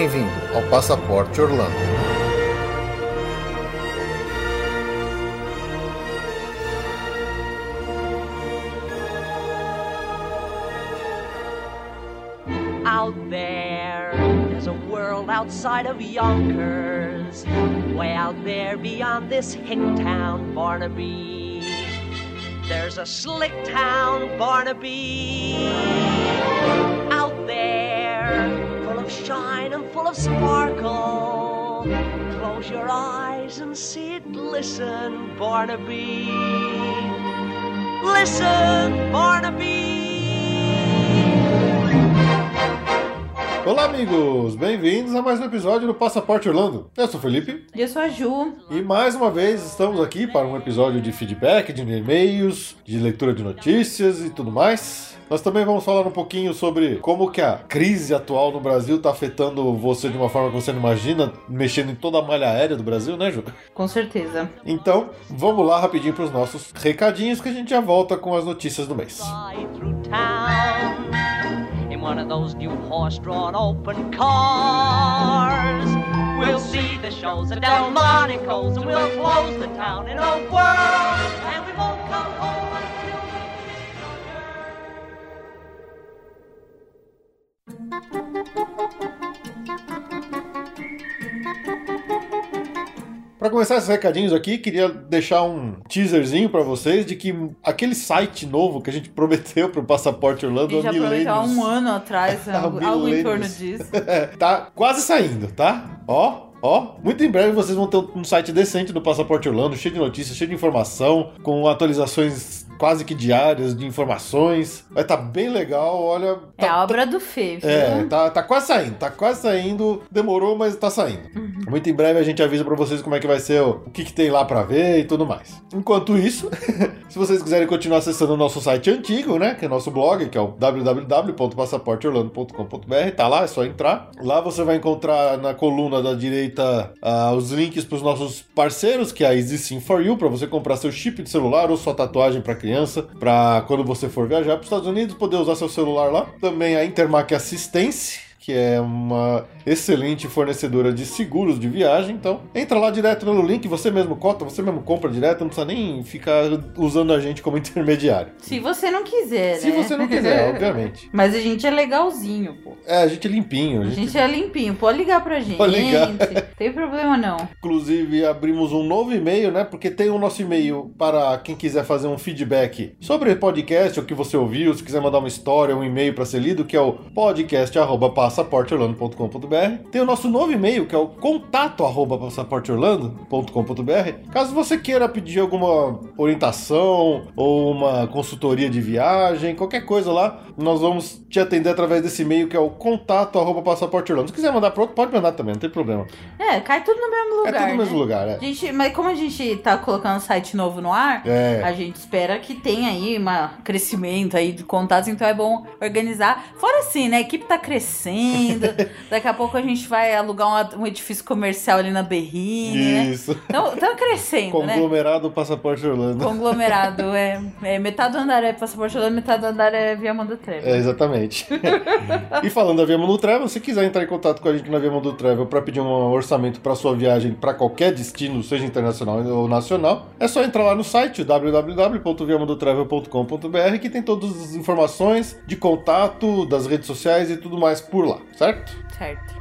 Bem-vindo ao Passaporte Orlando. Out there, there's a world outside of Yonkers. Way out there beyond this hick town, Barnaby. There's a slick town, Barnaby. Out there, full of shine and full of sparkle. Close your eyes and see it glisten, Barnaby. Listen, Barnaby. Olá, amigos! Bem-vindos a mais um episódio do Passaporte Orlando. Eu sou o Felipe Eu sou a Ju. e mais uma vez estamos aqui para um episódio de feedback, de e-mails, de leitura de notícias e tudo mais. Nós também vamos falar um pouquinho sobre como que a crise atual no Brasil está afetando você de uma forma que você não imagina, mexendo em toda a malha aérea do Brasil, né, Ju? Com certeza. Então, vamos lá rapidinho para os nossos recadinhos que a gente já volta com as notícias do mês. fly one of those new horse-drawn open cars. We'll see the shows at Delmonico's and we'll close the town in a whirl, and we won't come home until Para começar esses recadinhos aqui, queria deixar um teaserzinho para vocês de que aquele site novo que a gente prometeu pro Passaporte Orlando há prometeu há milênios, um ano atrás, algo, algo em torno milênios. disso. tá quase saindo, tá? Ó, ó. Muito em breve vocês vão ter um site decente do Passaporte Orlando, cheio de notícias, cheio de informação, com atualizações quase que diárias de informações. Vai estar bem legal, olha. É tá- a obra do Fê, viu? É, tá, tá quase saindo, tá quase saindo. Demorou, mas tá saindo. Muito em breve a gente avisa pra vocês como é que vai ser, o, o que, que tem lá pra ver e tudo mais. Enquanto isso, se vocês quiserem continuar acessando o nosso site antigo, né, que é nosso blog, que é o www.passaporteorlando.com.br, tá lá, é só entrar. Lá você vai encontrar na coluna da direita ah, os links pros nossos parceiros, que é a Easy Sim for You, pra você comprar seu chip de celular ou sua tatuagem criança, pra quando você for viajar pros Estados Unidos, poder usar seu celular lá. Também a Intermac Assistência, que é uma excelente fornecedora de seguros de viagem. Então, entra lá direto no link, você mesmo cota, você mesmo compra direto, não precisa nem ficar usando a gente como intermediário. Se você não quiser, Se né? você não quiser, obviamente. Mas a gente é legalzinho, pô. É, a gente é limpinho. A A gente, gente é limpinho. Pode ligar pra gente. Pode ligar. Tem problema não. inclusive, abrimos um novo e-mail, né? Porque tem o nosso e-mail para quem quiser fazer um feedback sobre o podcast, o que você ouviu, se quiser mandar uma história, um e-mail para ser lido, que é o podcast@passaporteorlando.com.br. Tem o nosso novo e-mail, que é o contato@passaporteorlando.com.br. Caso você queira pedir alguma orientação ou uma consultoria de viagem, qualquer coisa lá, nós vamos te atender através desse e-mail que é o contato@passaporteorlando. Se quiser mandar para outro, pode mandar também, não tem problema. É, cai tudo no mesmo lugar. é tudo no né? mesmo lugar, é. Gente, mas como a gente tá colocando site novo no ar, É. a gente espera que tenha aí um crescimento aí de contatos, então é bom organizar. Fora assim, né? A equipe tá crescendo, daqui a pouco a gente vai alugar um, um edifício comercial ali na Berrine, né? Isso. Então, tá crescendo, né? Conglomerado Passaporte Orlando. Conglomerado, é, é. Metade do andar é passaporte Orlando, metade do andar é Via Manda Treva. É, exatamente. e falando da Via Mundo Travel, se quiser entrar em contato com a gente na Via Mundo Travel para pedir um orçamento para sua viagem para qualquer destino, seja internacional ou nacional, é só entrar lá no site www.viamundotravel.com.br que tem todas as informações de contato, das redes sociais e tudo mais por lá, certo? Certo.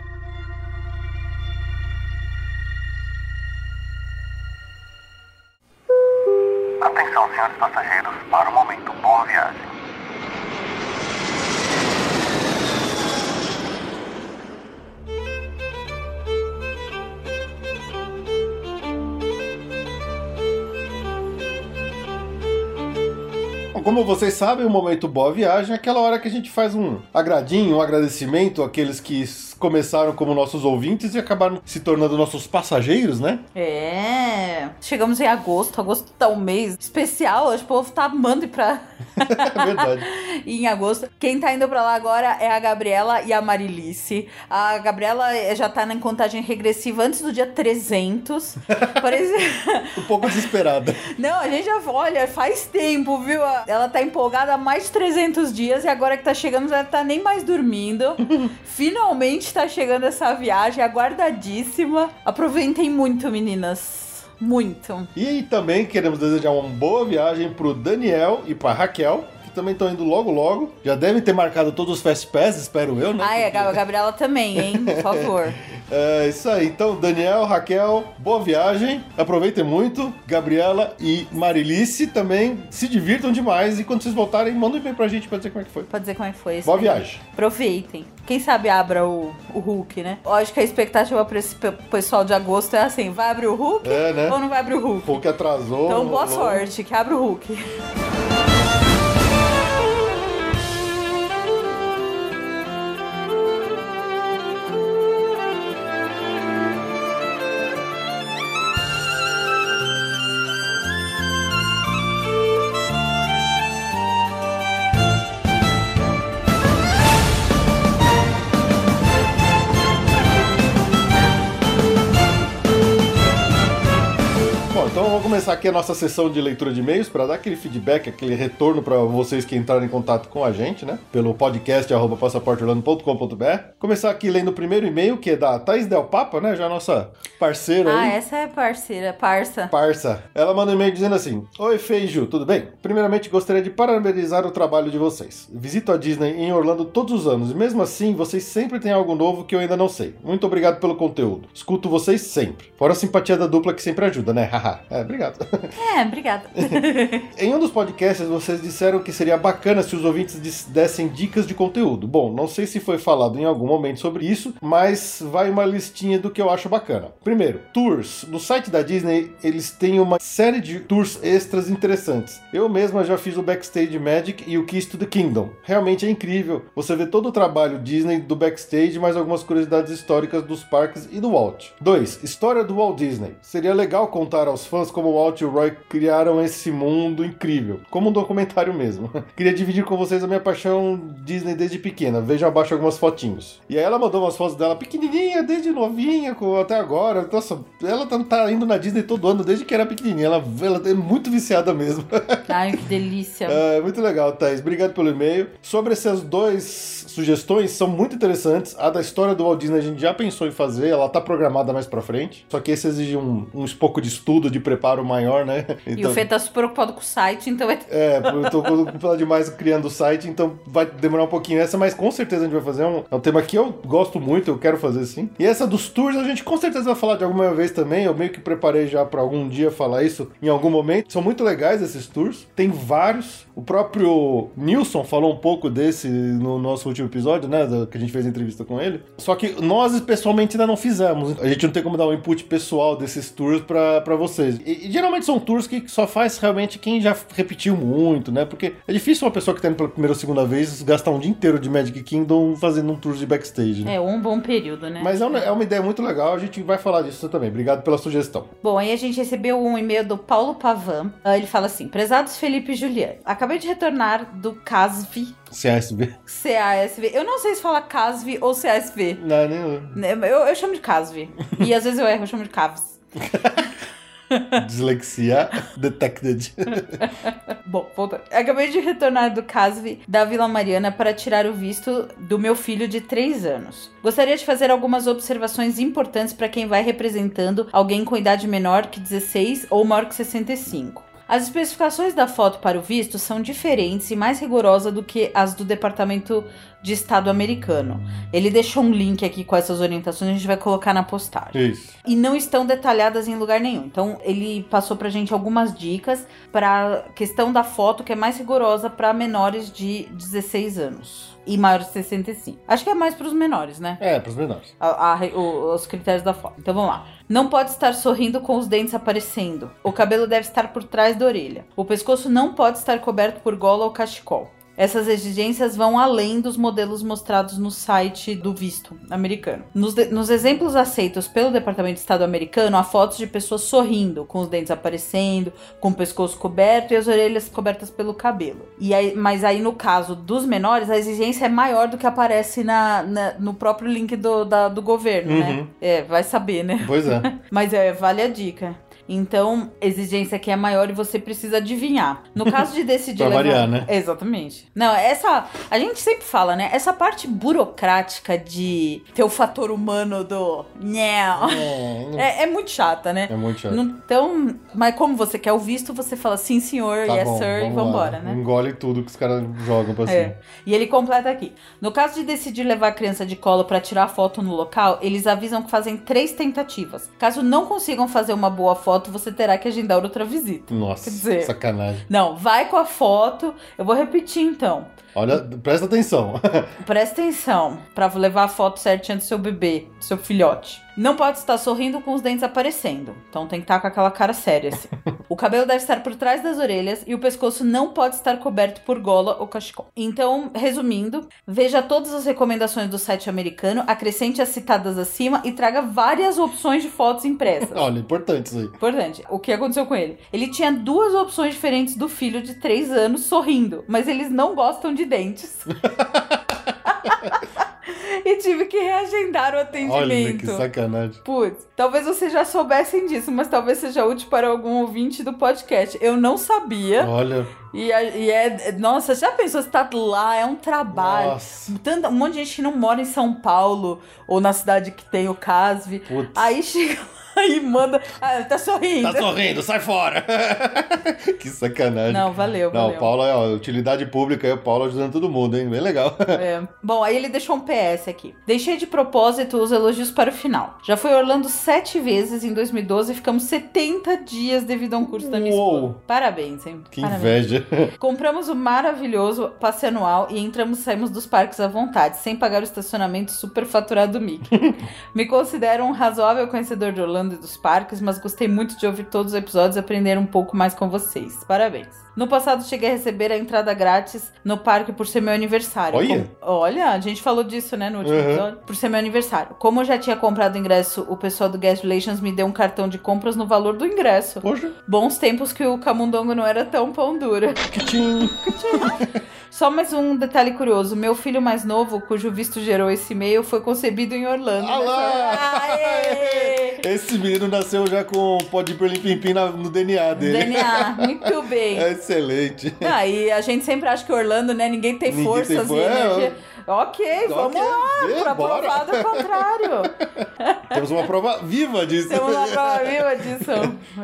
Atenção, senhores passageiros, para o momento. Boa viagem. Como vocês sabem, o momento Boa Viagem é aquela hora que a gente faz um agradinho, um agradecimento àqueles que começaram como nossos ouvintes e acabaram se tornando nossos passageiros, né? É. Chegamos em agosto. Agosto tá um mês especial. Hoje o povo tá amando ir pra. É verdade. em agosto. Quem tá indo pra lá agora é a Gabriela e a Marilice. A Gabriela eh, já tá na contagem regressiva antes do dia 300. Por exemplo. Um pouco desesperada. Não, a gente já olha, faz tempo, viu? ela tá empolgada há mais de 300 dias e agora que tá chegando já tá nem mais dormindo. Finalmente tá chegando essa viagem aguardadíssima. Aproveitem muito, meninas. Muito. E também queremos desejar uma boa viagem pro Daniel e pra Raquel, que também estão indo logo logo. Já devem ter marcado todos os Fast Pass, espero eu, né? Ai, a Gab- a Gabriela também, hein? Por favor. É isso aí. Então, Daniel, Raquel, boa viagem. Aproveitem muito. Gabriela e Marilice também se divirtam demais. E quando vocês voltarem, mandem um e-mail pra gente pra dizer como é que foi. Pode dizer como é que foi. Boa aí. viagem. Aproveitem. Quem sabe abra o, o Hulk, né? Eu acho que a expectativa pra esse pe- pessoal de agosto é assim: vai abrir o Hulk É, né? ou não vai abrir o Hulk? Pouco atrasou. Então, boa rolou. sorte, que abre o Hulk. Começar aqui a nossa sessão de leitura de e-mails para dar aquele feedback, aquele retorno para vocês que entraram em contato com a gente, né? Pelo podcast arroba passaporteorlando.com.br. Começar aqui lendo o primeiro e-mail, que é da Thais Del Papa, né? Já nossa parceira Ah, aí. essa é parceira, parça. Parça. Ela manda um e-mail dizendo assim: Oi, Fei Ju, tudo bem? Primeiramente, gostaria de parabenizar o trabalho de vocês. Visito a Disney em Orlando todos os anos e, mesmo assim, vocês sempre têm algo novo que eu ainda não sei. Muito obrigado pelo conteúdo. Escuto vocês sempre. Fora a simpatia da dupla que sempre ajuda, né? Haha. é, obrigado. É, obrigada. Em um dos podcasts, vocês disseram que seria bacana se os ouvintes dessem dicas de conteúdo. Bom, não sei se foi falado em algum momento sobre isso, mas vai uma listinha do que eu acho bacana. Primeiro, tours. No site da Disney, eles têm uma série de tours extras interessantes. Eu mesma já fiz o Backstage Magic e o Keys to the Kingdom. Realmente é incrível. Você vê todo o trabalho Disney do backstage, mais algumas curiosidades históricas dos parques e do Walt. 2. História do Walt Disney. Seria legal contar aos fãs como o Walt e o Roy criaram esse mundo incrível, como um documentário mesmo. Queria dividir com vocês a minha paixão Disney desde pequena. Vejam abaixo algumas fotinhos. E aí ela mandou umas fotos dela pequenininha, desde novinha, até agora. Nossa, ela tá, tá indo na Disney todo ano, desde que era pequenininha. Ela, ela é muito viciada mesmo. Ai, que delícia. É, muito legal, Thaís. Obrigado pelo e-mail. Sobre essas duas sugestões, são muito interessantes. A da história do Walt Disney a gente já pensou em fazer, ela tá programada mais pra frente. Só que esse exige um, um pouco de estudo, de preparo maior, né? E o Fê tá super ocupado com o site, então é. É, eu tô ocupado demais criando o site, então vai demorar um pouquinho essa, mas com certeza a gente vai fazer. É um, é um tema que eu gosto muito, eu quero fazer sim. E essa dos tours a gente com certeza vai falar de alguma vez também. Eu meio que preparei já pra algum dia falar isso em algum momento. São muito legais esses tours, tem vários. O próprio Nilson falou um pouco desse no nosso último episódio, né? Que a gente fez a entrevista com ele. Só que nós pessoalmente ainda não fizemos. A gente não tem como dar um input pessoal desses tours pra, pra vocês. E, e geralmente são tours que só faz realmente quem já repetiu muito, né? Porque é difícil uma pessoa que tá indo pela primeira ou segunda vez gastar um dia inteiro de Magic Kingdom fazendo um tour de backstage, né? É um bom período, né? Mas é uma, é uma ideia muito legal, a gente vai falar disso também. Obrigado pela sugestão. Bom, aí a gente recebeu um e-mail do Paulo Pavan. Ah, Ele fala assim: Prezados Felipe e Juliane, acabei de retornar do CASV. CSB. CASV. Eu não sei se fala CASV ou CASV. Não, nem Né, Eu, eu chamo de CASV. e às vezes eu erro, eu chamo de CAVS. dislexia detected. Bom, voltando. Acabei de retornar do CASV da Vila Mariana para tirar o visto do meu filho de 3 anos. Gostaria de fazer algumas observações importantes para quem vai representando alguém com idade menor que 16 ou maior que 65. As especificações da foto para o visto são diferentes e mais rigorosas do que as do Departamento de Estado americano. Ele deixou um link aqui com essas orientações, a gente vai colocar na postagem Isso. e não estão detalhadas em lugar nenhum. Então ele passou pra gente algumas dicas para questão da foto que é mais rigorosa para menores de 16 anos e maiores de 65. Acho que é mais para os menores, né? É, pros menores. A- a- o- os critérios da foto. Então vamos lá. Não pode estar sorrindo com os dentes aparecendo. O cabelo deve estar por trás da orelha. O pescoço não pode estar coberto por gola ou cachecol. Essas exigências vão além dos modelos mostrados no site do visto americano. Nos, nos exemplos aceitos pelo Departamento de Estado americano, há fotos de pessoas sorrindo, com os dentes aparecendo, com o pescoço coberto e as orelhas cobertas pelo cabelo. E aí, mas aí, no caso dos menores, a exigência é maior do que aparece na, na- no próprio link do, da- do governo, né? Uhum. É, vai saber, né? Pois é. Mas é, vale a dica. Então, exigência aqui é maior e você precisa adivinhar. No caso de decidir Pra levar... variar, né? Exatamente. Não, essa... A gente sempre fala, né? Essa parte burocrática de ter o fator humano do... Não. É, não- É, é muito chata, né? é muito chato. Não- Então, mas como você quer o visto, você fala sim, senhor, Tá yes, bom, sir, e vamos lá. vambora, né? Engole tudo que os caras jogam pra cima. É. E ele completa aqui. No caso de decidir levar a criança de colo para tirar foto no local, eles avisam que fazem três tentativas. Caso não consigam fazer uma boa foto, você terá que agendar outra visita. Nossa, Quer dizer- sacanagem. Não, vai com a foto. Eu vou repetir então. Olha, presta atenção. Presta atenção para levar a foto certinha do seu bebê, do seu filhote. Não pode estar sorrindo com os dentes aparecendo. Então tem que estar com aquela cara séria assim. o cabelo deve estar por trás das orelhas e o pescoço não pode estar coberto por gola ou cachecol. Então, resumindo, veja todas as recomendações do site americano, acrescente as citadas acima e traga várias opções de fotos impressas. Olha, importante isso aí. Importante. O que aconteceu com ele? Ele tinha duas opções diferentes do filho de 3 anos sorrindo, mas eles não gostam de dentes. e tive que reagendar o atendimento. Olha que sacanagem. Putz, talvez vocês já soubessem disso, mas talvez seja útil para algum ouvinte do podcast. Eu não sabia. Olha, E, e é. Nossa, já pensou? Você tá lá, é um trabalho. nossa. Tanta, um monte de gente que não mora em São Paulo ou na cidade que tem o CASV. Putz. Aí chega lá e manda. Ah, tá sorrindo. Tá sorrindo, sai fora! que sacanagem. Não, valeu, Não, valeu. é ó, utilidade pública aí, o Paulo ajudando todo mundo, hein? Bem legal. É. Bom, aí ele deixou um PS aqui. Deixei de propósito os elogios para o final. Já fui Orlando sete vezes em 2012 e ficamos 70 dias devido a um curso da minha Uou. esposa. Parabéns, hein? Que Parabéns. inveja. Compramos o maravilhoso passe anual e entramos e saímos dos parques à vontade, sem pagar o estacionamento super faturado do Mickey. Me considero um razoável conhecedor de Orlando e dos parques, mas gostei muito de ouvir todos os episódios e aprender um pouco mais com vocês. Parabéns. No passado cheguei a receber a entrada grátis no parque por ser meu aniversário. Olha. Com- Olha, a gente falou disso, né, no último Uhum. episódio. Por ser meu aniversário. Como eu já tinha comprado o ingresso, o pessoal do Guest Relations me deu um cartão de compras no valor do ingresso. Poxa, Bons tempos que o camundongo não era tão pão dura. que tchim. Só mais um detalhe curioso: meu filho mais novo, cujo visto gerou esse e-mail, foi concebido em Orlando. Ah lá! Aê! Esse menino nasceu já com pó de perlim-pim-pim no DNA dele. DNA, muito bem. É excelente. Ah, e a gente sempre acha que Orlando, né? Ninguém tem Ninguém forças tem e for- é, energia. Ok, vamos lá, é, pra provar do contrário. Temos uma prova viva disso. Temos uma prova viva disso.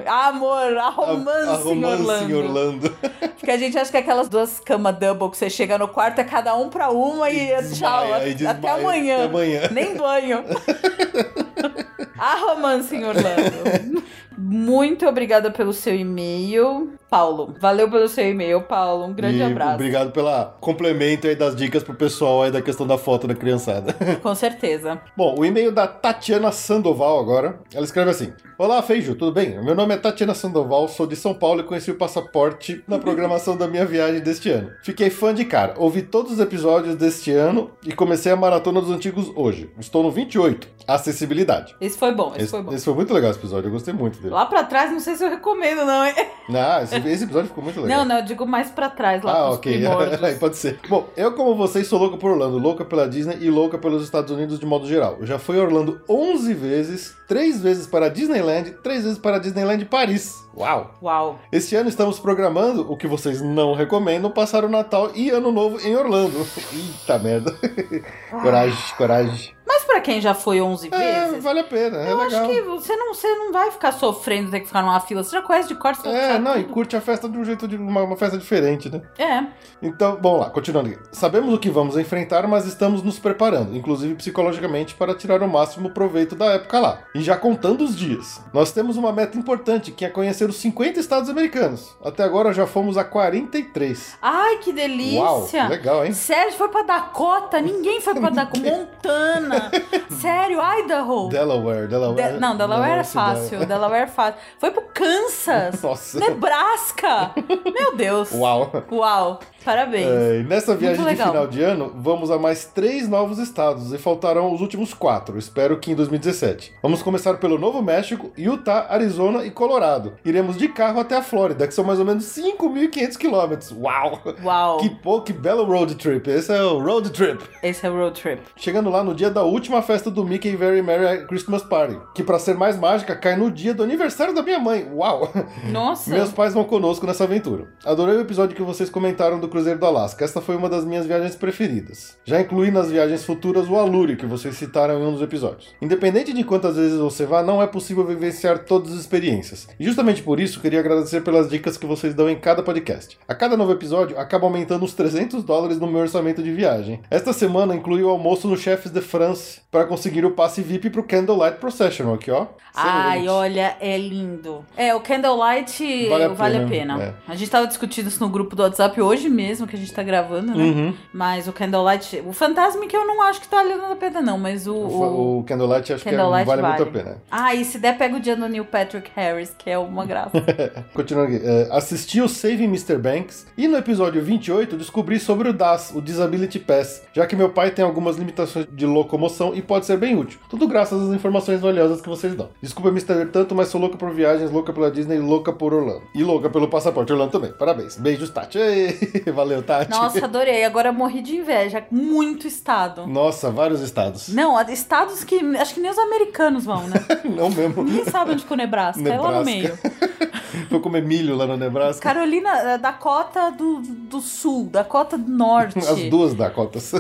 Amor, a A- romance, a romance em Orlando. em Orlando. Porque a gente acha que aquelas duas camas double que você chega no quarto é cada um pra uma e, E tchau. desmaia, até e desmaia. amanhã. Até amanhã. Nem banho. a romance em Orlando. Muito obrigada pelo seu e-mail, Paulo. Valeu pelo seu e-mail, Paulo. Um grande E abraço. Obrigado pela complemento aí das dicas pro pessoal aí da questão da foto da criançada. Com certeza. Bom, o e-mail da Tatiana Sandoval agora. Ela escreve assim: Olá, Feijo, tudo bem? Meu nome é Tatiana Sandoval, sou de São Paulo e conheci o passaporte na programação da minha viagem deste ano. Fiquei fã de cara, ouvi todos os episódios deste ano e comecei a maratona dos antigos hoje. Estou no 28, acessibilidade. Esse foi bom, esse, Esse, foi bom. esse foi muito legal esse episódio, eu gostei muito Lá pra trás, não sei se eu recomendo, não, hein? Ah, esse, esse episódio ficou muito legal. Não, não, eu digo mais pra trás, lá Ah, ok. Aí pode ser. Bom, eu, como vocês, sou louca por Orlando, louca pela Disney e louca pelos Estados Unidos de modo geral. Eu já fui a Orlando 11 vezes, 3 vezes para a Disneyland, 3 vezes para a Disneyland Paris. Uau! Uau. Este ano estamos programando, o que vocês não recomendam, passar o Natal e Ano Novo em Orlando. Eita merda. coragem, coragem. Mas pra quem já foi 11 É, vezes, vale a pena, é eu legal. acho que você não, você não vai ficar sofrendo ter que ficar numa fila. Você já conhece de cor, você É, não, e tudo. curte a festa de um jeito de uma, uma festa diferente, né? É. Então, vamos lá, continuando aqui. Sabemos o que vamos enfrentar, mas estamos nos preparando, inclusive psicologicamente, para tirar o máximo proveito da época lá. E já contando os dias. Nós temos uma meta importante, que é conhecer os 50 estados americanos. Até agora já fomos a 43. Ai, que delícia. Uau, legal, hein? Sério, foi pra Dakota? Ninguém foi pra Dakota. Montana. Sério, Idaho. Delaware, Delaware. De- Não, Delaware é Nossa, fácil. Delaware é fácil. Foi pro Kansas. Nossa. Nebraska. Meu Deus. Uau. Uau. Parabéns. É, nessa viagem de final de ano, vamos a mais três novos estados e faltarão os últimos quatro, espero que em 2017. Vamos começar pelo Novo México, Utah, Arizona e Colorado. Iremos de carro até a Flórida, que são mais ou menos 5.500 quilômetros. Uau! Uau. Que, pô, que belo road trip. Esse é o road trip. Esse é o road trip. Chegando lá no dia da última última festa do Mickey Very Merry Christmas Party, que pra ser mais mágica, cai no dia do aniversário da minha mãe. Uau! Nossa. Meus pais vão conosco nessa aventura. Adorei o episódio que vocês comentaram do Cruzeiro do Alasca. Esta foi uma das minhas viagens preferidas. Já incluí nas viagens futuras o Alure, que vocês citaram em um dos episódios. Independente de quantas vezes você vá, não é possível vivenciar todas as experiências. E justamente por isso, queria agradecer pelas dicas que vocês dão em cada podcast. A cada novo episódio, acaba aumentando uns 300 dólares no meu orçamento de viagem. Esta semana inclui o almoço no Chefs de France para conseguir o passe VIP pro Candlelight Procession, aqui ó. Ai, Excelente. olha, é lindo. É, o Candlelight Vale vale a a pena, pena. é. A gente tava discutindo isso no grupo do WhatsApp hoje mesmo, que a gente tá gravando, né? Uhum. Mas o Candlelight. O Fantasma que eu não acho que tá valendo a pena, não, mas o. O, o... o Candlelight acho que é- Candlelight vale, muito a vale. pena. Ah, e se der, pega o dia do Neil Patrick Harris, que é uma graça. Continuando aqui. É, assisti o Saving Mr. Banks e no episódio 28 descobri sobre o DAS, o Disability Pass, já que meu pai tem algumas limitações de locomoção e pode ser bem útil. Tudo graças às informações valiosas que vocês dão. Desculpa me estender tanto, mas sou louca por viagens, louca pela Disney louca por Orlando. E louca pelo passaporte Orlando também. Parabéns. Beijos, Tati. Ei, Valeu, Tati. Nossa, adorei. Agora morri de inveja. Muito estado. Nossa, vários estados. Não, estados que acho que nem os americanos vão, né? Não mesmo. Ninguém sabe onde que o Nebraska. É lá no meio. Foi comer milho lá no Nebraska. Carolina, eh, Dakota do, do Sul, Dakota do Norte. As duas Dakotas.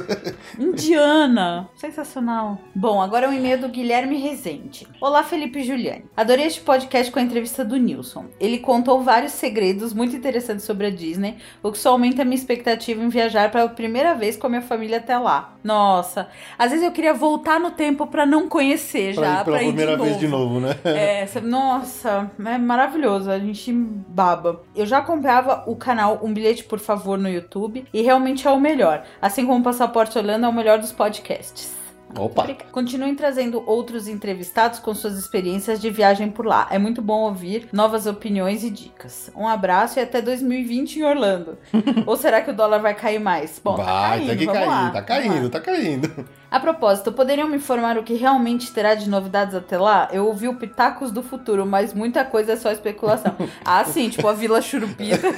Indiana. Sensacional. Bom, agora é um e-mail do Guilherme Rezende. Olá, Felipe e Juliane. Adorei este podcast com a entrevista do Nilson. Ele contou vários segredos muito interessantes sobre a Disney, o que só aumenta a minha expectativa em viajar pela primeira vez com a minha família até lá. Nossa, às vezes eu queria voltar no tempo pra não conhecer pra já, ir pela pra ir primeira de vez de novo, né? É, nossa, é maravilhoso, a gente baba. Eu já acompanhava o canal Um Bilhete Por Favor no YouTube e realmente é o melhor. Assim como o Passaporte Holanda é o melhor dos podcasts. Opa. Obrigada. Continuem trazendo outros entrevistados com suas experiências de viagem por lá. É muito bom ouvir novas opiniões e dicas. Um abraço e até 2020 em Orlando. Ou será que o dólar vai cair mais? Bom, tá Vai, caindo, tem que cair, lá, tá caindo, tá caindo. A propósito, poderiam me informar o que realmente terá de novidades até lá? Eu ouvi o Pitacos do Futuro, mas muita coisa é só especulação. ah, sim, tipo a Vila Churupita.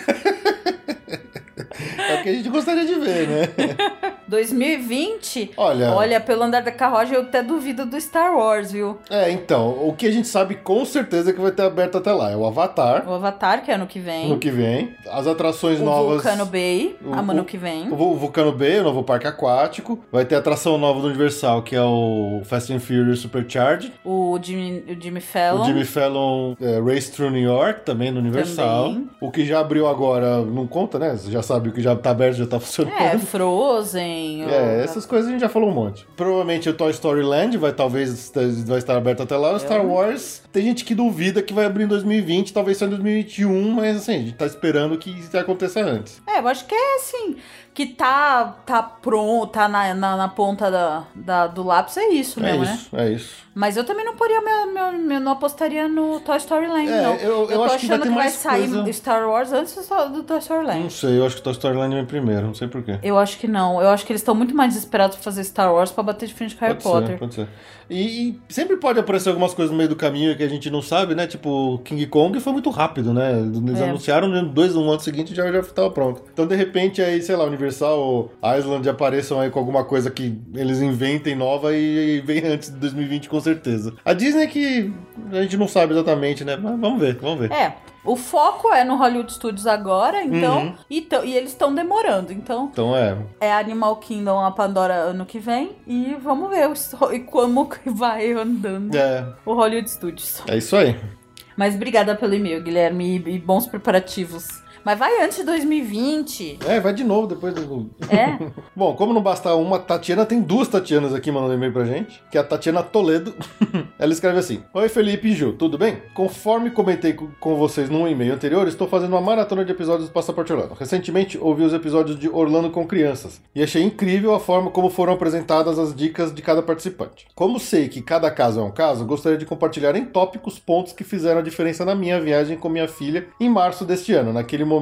É o que a gente gostaria de ver, né? 2020? Olha, Olha, pelo andar da carruagem eu até duvido do Star Wars, viu? é, então, o que a gente sabe com certeza que vai ter aberto até lá é o Avatar, O Avatar, que é ano que vem. no que vem, as atrações o novas... Vulcano Bay, o- ano o- que vem. O Vul- Vulcano Bay, o novo parque aquático. Vai ter atração nova do Universal, que é o Fast and Furious Supercharged. O Jimmy, o Jimmy Fallon. O Jimmy Fallon é, Race Through New York, também no Universal. Também. O que já abriu agora, não conta, né? Você já sabe o que já tá aberto, já tá funcionando. É, Frozen. É, essas coisas a gente já falou um monte. Provavelmente o Toy Story Land vai talvez vai estar aberto até lá. O Star Wars, tem gente que duvida que vai abrir em 2020, talvez só em 2021, mas assim, a gente tá esperando que isso aconteça antes. É, eu acho que é assim, que tá, tá pronto, tá na, na, na ponta da, da- do lápis, é isso É mesmo, né? isso, é isso. Mas eu também não poria meu, meu, meu- não apostaria no Toy Story Land, É, não. eu- eu tô acho que vai achando ter que vai sair coisa. Star Wars antes do Toy Story Não Land. sei, eu acho que o Toy Story Land vem primeiro, não sei porquê. Eu acho que não. Eu acho que eles estão muito mais desesperados pra fazer Star Wars pra bater de frente com Harry Pode Potter. ser, pode ser. E, e sempre pode aparecer algumas coisas no meio do caminho que a gente não sabe, né? Tipo, King Kong foi muito rápido, né? Eles É. anunciaram dois, um ano seguinte já já tava pronto. Então, de repente, aí, sei lá, Universal ou Island apareçam aí com alguma coisa que eles inventem nova e, e vem antes de 2020 com certeza. A Disney é que a gente não sabe exatamente, né? Mas vamos ver, vamos ver. É. O foco é no Hollywood Studios agora, então. Uhum. E, e eles estão demorando. Então, Então é. é Animal Kingdom a Pandora ano que vem. E vamos ver o- e como vai andando É, o Hollywood Studios. é isso aí. Mas obrigada pelo e-mail, Guilherme, e bons preparativos. Mas vai antes de 2020. É, vai de novo depois do. É? Bom, como não basta uma Tatiana, tem duas Tatianas aqui mandando e-mail pra gente, que é a Tatiana Toledo. Ela escreve assim: Oi Felipe e Ju, tudo bem? Conforme comentei co- com vocês num e-mail anterior, estou fazendo uma maratona de episódios do Passaporte Orlando. Recentemente ouvi os episódios de Orlando com crianças e achei incrível a forma como foram apresentadas as dicas de cada participante. Como sei que cada caso é um caso, gostaria de compartilhar em tópicos pontos que fizeram a diferença na minha viagem com minha filha em março deste ano, naquele momento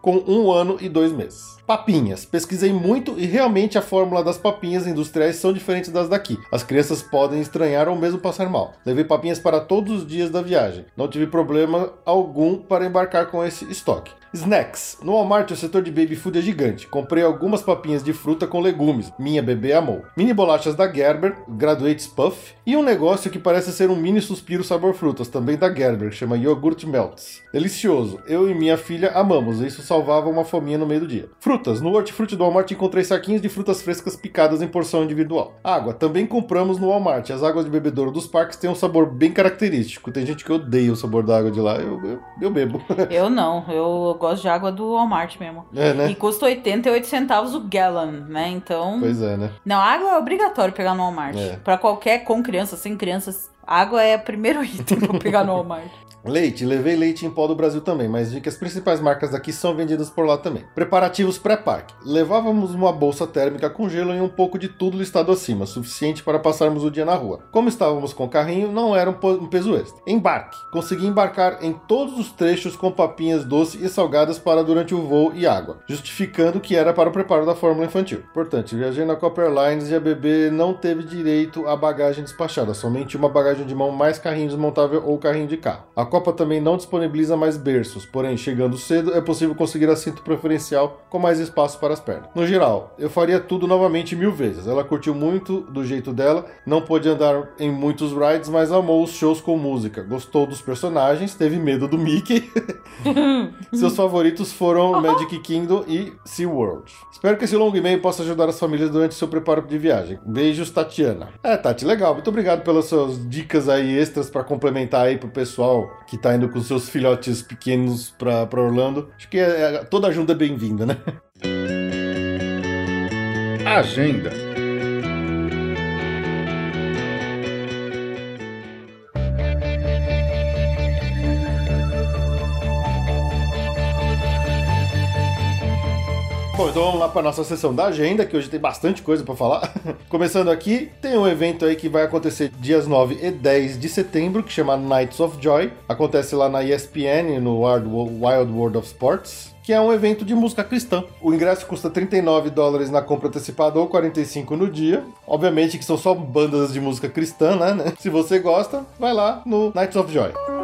com um ano e dois meses. Papinhas. Pesquisei muito e realmente a fórmula das papinhas industriais são diferentes das daqui. As crianças podem estranhar ou mesmo passar mal. Levei papinhas para todos os dias da viagem. Não tive problema algum para embarcar com esse estoque. Snacks. No Walmart, o setor de baby food é gigante. Comprei algumas papinhas de fruta com legumes. Minha bebê amou. Mini bolachas da Gerber, Graduates Puff. E um negócio que parece ser um mini suspiro sabor frutas, também da Gerber, chama Yogurt Melts. Delicioso. Eu e minha filha amamos. Isso salvava uma fominha no meio do dia. Frutas. No hortifruti do Walmart encontrei saquinhos de frutas frescas picadas em porção individual. Água. Também compramos no Walmart. As águas de bebedouro dos parques têm um sabor bem característico. Tem gente que odeia o sabor da água de lá. Eu, eu, eu bebo. Eu não, eu gosto de água do Walmart mesmo. É, né? E custa 88 centavos o gallon, né? Então. Pois é, né? Não, água é obrigatório pegar no Walmart. É. Pra qualquer, com crianças, sem crianças, água é o primeiro item pra pegar no Walmart. Leite, levei leite em pó do Brasil também, mas vi que as principais marcas daqui são vendidas por lá também. Preparativos pré-parque. Levávamos uma bolsa térmica com gelo e um pouco de tudo listado acima, suficiente para passarmos o dia na rua. Como estávamos com carrinho, não era um, peso extra. Embarque. Consegui embarcar em todos os trechos com papinhas doces e salgadas para durante o voo e água, justificando que era para o preparo da fórmula infantil. Portanto, viajei na Copper Airlines e a bebê não teve direito à bagagem despachada, somente uma bagagem de mão mais carrinho desmontável ou carrinho de carro. A Copa também não disponibiliza mais berços, porém, chegando cedo, é possível conseguir assento preferencial com mais espaço para as pernas. No geral, eu faria tudo novamente mil vezes. Ela curtiu muito do jeito dela, não pôde andar em muitos rides, mas amou os shows com música. Gostou dos personagens, teve medo do Mickey. Seus favoritos foram Magic Kingdom e SeaWorld. Espero que esse longo e-mail possa ajudar as famílias durante seu preparo de viagem. Beijos, Tatiana. É, Tati, legal. Muito obrigado pelas suas dicas aí extras para complementar aí pro pessoal que tá indo com seus filhotes pequenos pra, pra Orlando. Acho que é- é- toda ajuda é bem-vinda, né? Agenda. Bom, então vamos lá para nossa sessão da agenda, que hoje tem bastante coisa para falar. Começando aqui, tem um evento aí que vai acontecer dias 9 e 10 de setembro, que chama Nights of Joy. Acontece lá na ESPN, no Wild World of Sports. Que é um evento de música cristã. O ingresso custa 39 dólares na compra antecipada ou 45 no dia. Obviamente que são só bandas de música cristã, né? Se você gosta, vai lá no Nights of Joy.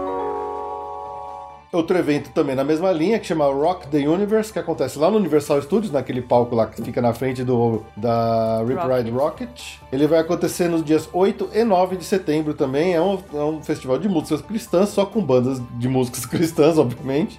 Outro evento também na mesma linha, que chama Rock the Universe, que acontece lá no Universal Studios, naquele palco lá que fica na frente do da Rip Rocket. Ride Rocket. Ele vai acontecer nos dias 8 e 9 de setembro também. É um, é um festival de músicas cristãs, só com bandas de músicas cristãs, obviamente.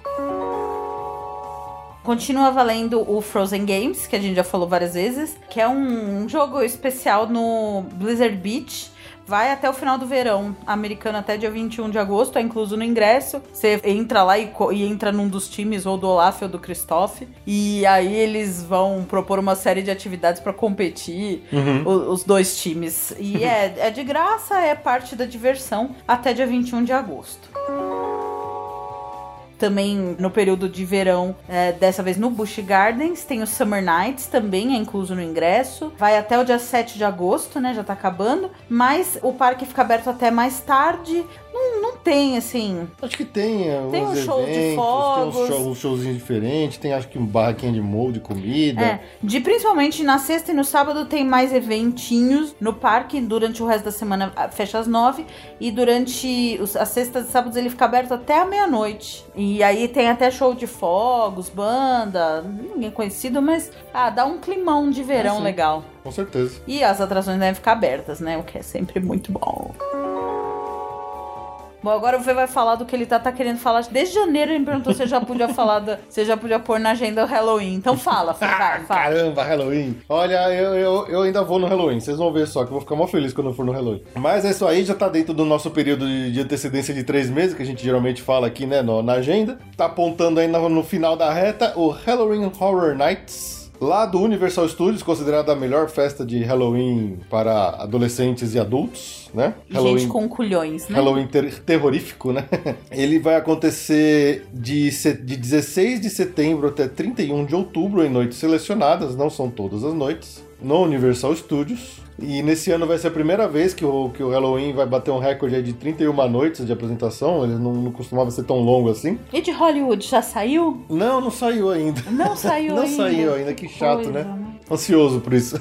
Continua valendo o Frozen Games, que a gente já falou várias vezes, que é um, um jogo especial no Blizzard Beach. Vai até o final do verão americano, até dia 21 de agosto, é incluso no ingresso. Você entra lá e, e entra num dos times, ou do Olaf ou do Christoph. E aí eles vão propor uma série de atividades pra competir, o- os dois times. E é, é de graça, é parte da diversão, até dia 21 de agosto também no período de verão, é, dessa vez no Busch Gardens, tem o Summer Nights, também é incluso no ingresso. Vai até o dia 7 de agosto, né? Já tá acabando. Mas o parque fica aberto até mais tarde. Não, não tem, assim. Acho que tem alguns Tem um show de eventos, fogos. Tem uns, show, uns showzinhos diferentes, tem acho que um barraquinha de molde, comida. É, de principalmente na sexta e no sábado tem mais eventinhos no parque. Durante o resto da semana ah, fecha às nove. E durante os- as sextas e sábados ele fica aberto até a meia-noite. E aí tem até show de fogos, banda, ninguém conhecido, mas ah, dá um climão de verão sim. legal. Com certeza. E as atrações devem ficar abertas, né? O que é sempre muito bom. Bom, agora o Vê vai falar do que ele tá, tá querendo falar. Desde janeiro ele me perguntou se já podia falar, da, se já podia pôr na agenda o Halloween. Então fala, Fê, vai, fala. Caramba, Halloween. Olha, eu, eu, eu ainda vou no Halloween. Vocês vão ver só que eu vou ficar mó feliz quando eu for no Halloween. Mas é isso aí, já tá dentro do nosso período de, de antecedência de três meses, que a gente geralmente fala aqui, né, no- na agenda. Tá apontando aí no, no final da reta o Halloween Horror Nights. Lá do Universal Studios, considerada a melhor festa de Halloween para adolescentes e adultos, né? Gente com culhões, né? Halloween ter- terrorífico, né? Ele vai acontecer de, de 16 de setembro até 31 de outubro em noites selecionadas, não são todas as noites. No Universal Studios. E nesse ano vai ser a primeira vez que o, que o Halloween vai bater um recorde de 31 noites de apresentação. Ele não, não costumava ser tão longo assim. E de Hollywood, já saiu? Não, não saiu ainda. Não saiu Não ainda. saiu ainda, que chato, coisa, né? Ansioso por isso.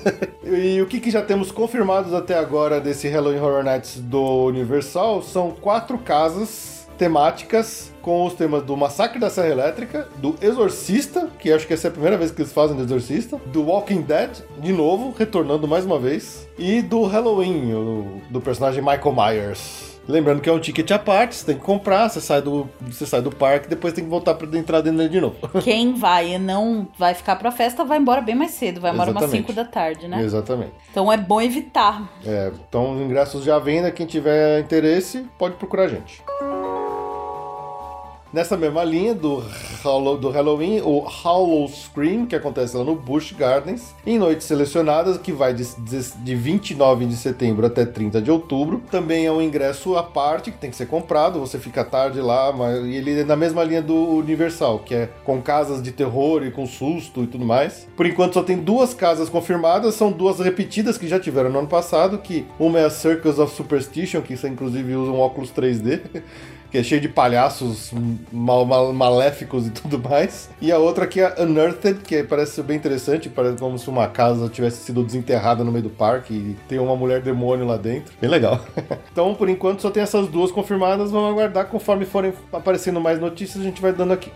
e o que, que já temos confirmados até agora desse Halloween Horror Nights do Universal são quatro casas temáticas com os temas do Massacre da Serra Elétrica, do Exorcista, que acho que essa é a primeira vez que eles fazem do Exorcista, do Walking Dead, de novo, retornando mais uma vez, e do Halloween, o- do personagem Michael Myers. Lembrando que é um ticket à parte, você tem que comprar, você sai do, você sai do parque, depois tem que voltar para entrar dentro dele de novo. Quem vai e não vai ficar pra festa vai embora bem mais cedo, vai embora umas Exatamente. 5 da tarde, né? Exatamente. Então é bom evitar. É, então os ingressos já vêm, né? Quem tiver interesse pode procurar a gente. Nessa mesma linha do, do Halloween, o Hollow Scream, que acontece lá no Busch Gardens, em noites selecionadas, que vai de, de de 29 de setembro até 30 de outubro. Também é um ingresso à parte, que tem que ser comprado, você fica tarde lá, mas ele é na mesma linha do Universal, que é com casas de terror e com susto e tudo mais. Por enquanto só tem duas casas confirmadas, são duas repetidas que já tiveram no ano passado, que uma é a Circus of Superstition, que isso inclusive usa um óculos 3D. que é cheio de palhaços mal, mal- maléficos e tudo mais. E a outra que é Unearthed, que parece ser bem interessante, parece como se uma casa tivesse sido desenterrada no meio do parque e tem uma mulher demônio lá dentro. Bem legal. então, por enquanto, só tem essas duas confirmadas, vamos aguardar. Conforme forem aparecendo mais notícias, a gente vai dando aqui.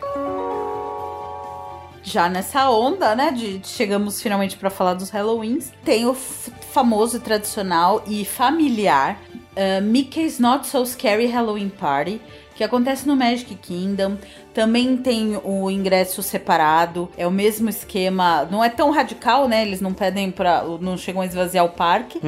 Já nessa onda, né, de chegamos finalmente pra falar dos Halloweens, tem o famoso, tradicional e familiar uh, Mickey's Not So Scary Halloween Party, que acontece no Magic Kingdom. Também tem o ingresso separado, é o mesmo esquema, não é tão radical, né? Eles não pedem para, não chegam a esvaziar o parque,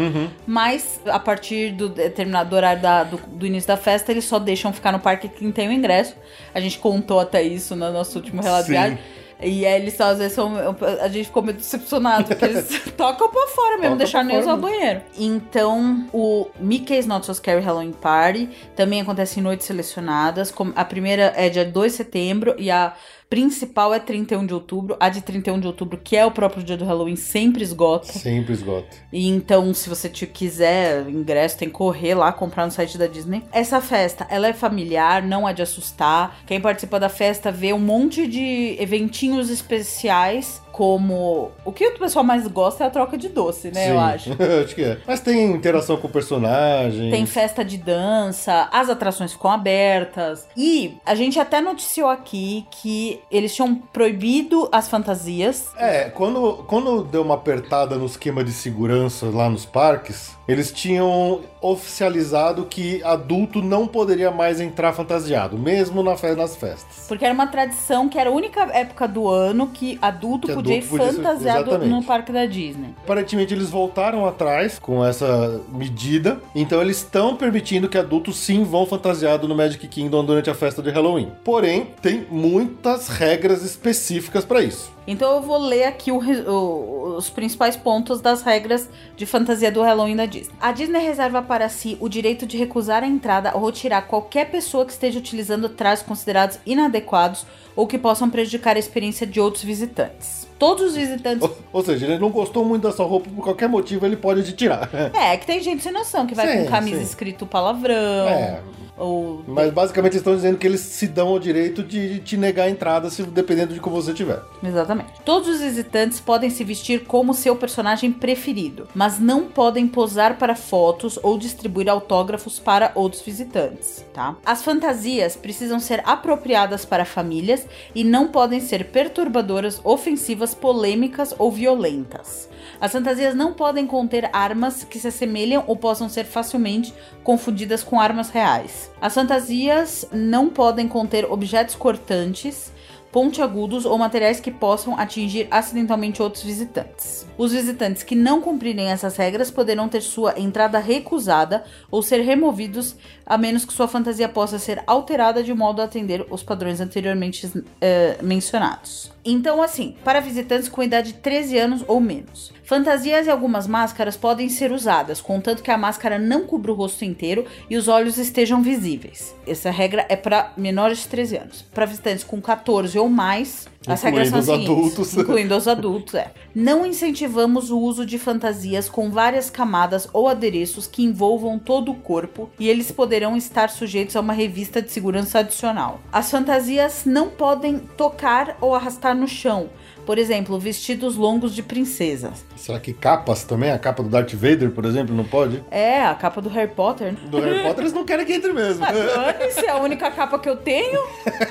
mas a partir do determinado horário da- do, do início da festa, eles só deixam ficar no parque quem tem o ingresso. A gente contou até isso no nosso último relato Sim. viagem. E aí eles às vezes são. A gente ficou meio decepcionado, porque eles tocam pra fora mesmo, deixaram nem usar o banheiro. Então, o Mickey's Not So Scary Halloween Party também acontece em noites selecionadas. A primeira é dia 2 de setembro e a principal é 31 de outubro. A de 31 de outubro, que é o próprio dia do Halloween, sempre esgota. Sempre esgota. E então, se você te quiser ingresso, tem que correr lá comprar no site da Disney. Essa festa, ela é familiar, não é de assustar. Quem participa da festa vê um monte de eventinhos especiais, como o que o pessoal mais gosta é a troca de doce, né? Eu Sim. acho. acho que é. Mas tem interação com o personagem. Tem festa de dança, as atrações ficam abertas. E a gente até noticiou aqui que eles tinham proibido as fantasias. É, quando, quando deu uma apertada no esquema de segurança lá nos parques, eles tinham oficializado que adulto não poderia mais entrar fantasiado, mesmo na fe nas festas. Porque era uma tradição que era a única época do ano que adulto Que podia ir adulto podia ser- fantasiado exatamente. no parque da Disney. Aparentemente eles voltaram atrás com essa medida, então eles estão permitindo que adultos sim vão fantasiado no Magic Kingdom durante a festa de Halloween. Porém, tem muitas regras específicas para isso. Então eu vou ler aqui o o- os principais pontos das regras de fantasia do Halloween da Disney. A Disney reserva para si o direito de recusar a entrada ou retirar qualquer pessoa que esteja utilizando trajes considerados inadequados ou que possam prejudicar a experiência de outros visitantes. Todos os visitantes. Ou, ou seja, ele não gostou muito da sua roupa por qualquer motivo, ele pode te tirar. É, que tem gente sem noção que vai Sim, com camisa sim. escrito palavrão. É. Ou Mas basicamente estão dizendo que eles se dão o direito de te negar a entrada se dependendo de como você tiver. Exatamente. Todos os visitantes podem se vestir como seu personagem preferido, mas não podem posar para fotos ou distribuir autógrafos para outros visitantes, tá? As fantasias precisam ser apropriadas para famílias e não podem ser perturbadoras, ofensivas, polêmicas ou violentas. As fantasias não podem conter armas que se assemelham ou possam ser facilmente confundidas com armas reais. As fantasias não podem conter objetos cortantes, pontiagudos ou materiais que possam atingir acidentalmente outros visitantes. Os visitantes que não cumprirem essas regras poderão ter sua entrada recusada ou ser removidos, a menos que sua fantasia possa ser alterada de modo a atender os padrões anteriormente eh, mencionados. Então, assim, para visitantes com idade de 13 anos ou menos, Fantasias e algumas máscaras podem ser usadas, contanto que a máscara não cubra o rosto inteiro e os olhos estejam visíveis. Essa regra é para menores de 13 anos. Para visitantes com 14 ou mais, as regras são as seguintes, adultos. incluindo os adultos, é. Não incentivamos o uso de fantasias com várias camadas ou adereços que envolvam todo o corpo e eles poderão estar sujeitos a uma revista de segurança adicional. As fantasias não podem tocar ou arrastar no chão. Por exemplo, vestidos longos de princesas. Será que capas também? A capa do Darth Vader, por exemplo, não pode? É, a capa do Harry Potter. Do Harry Potter eles não querem que entre mesmo. Ah, dane-se, é a única capa que eu tenho.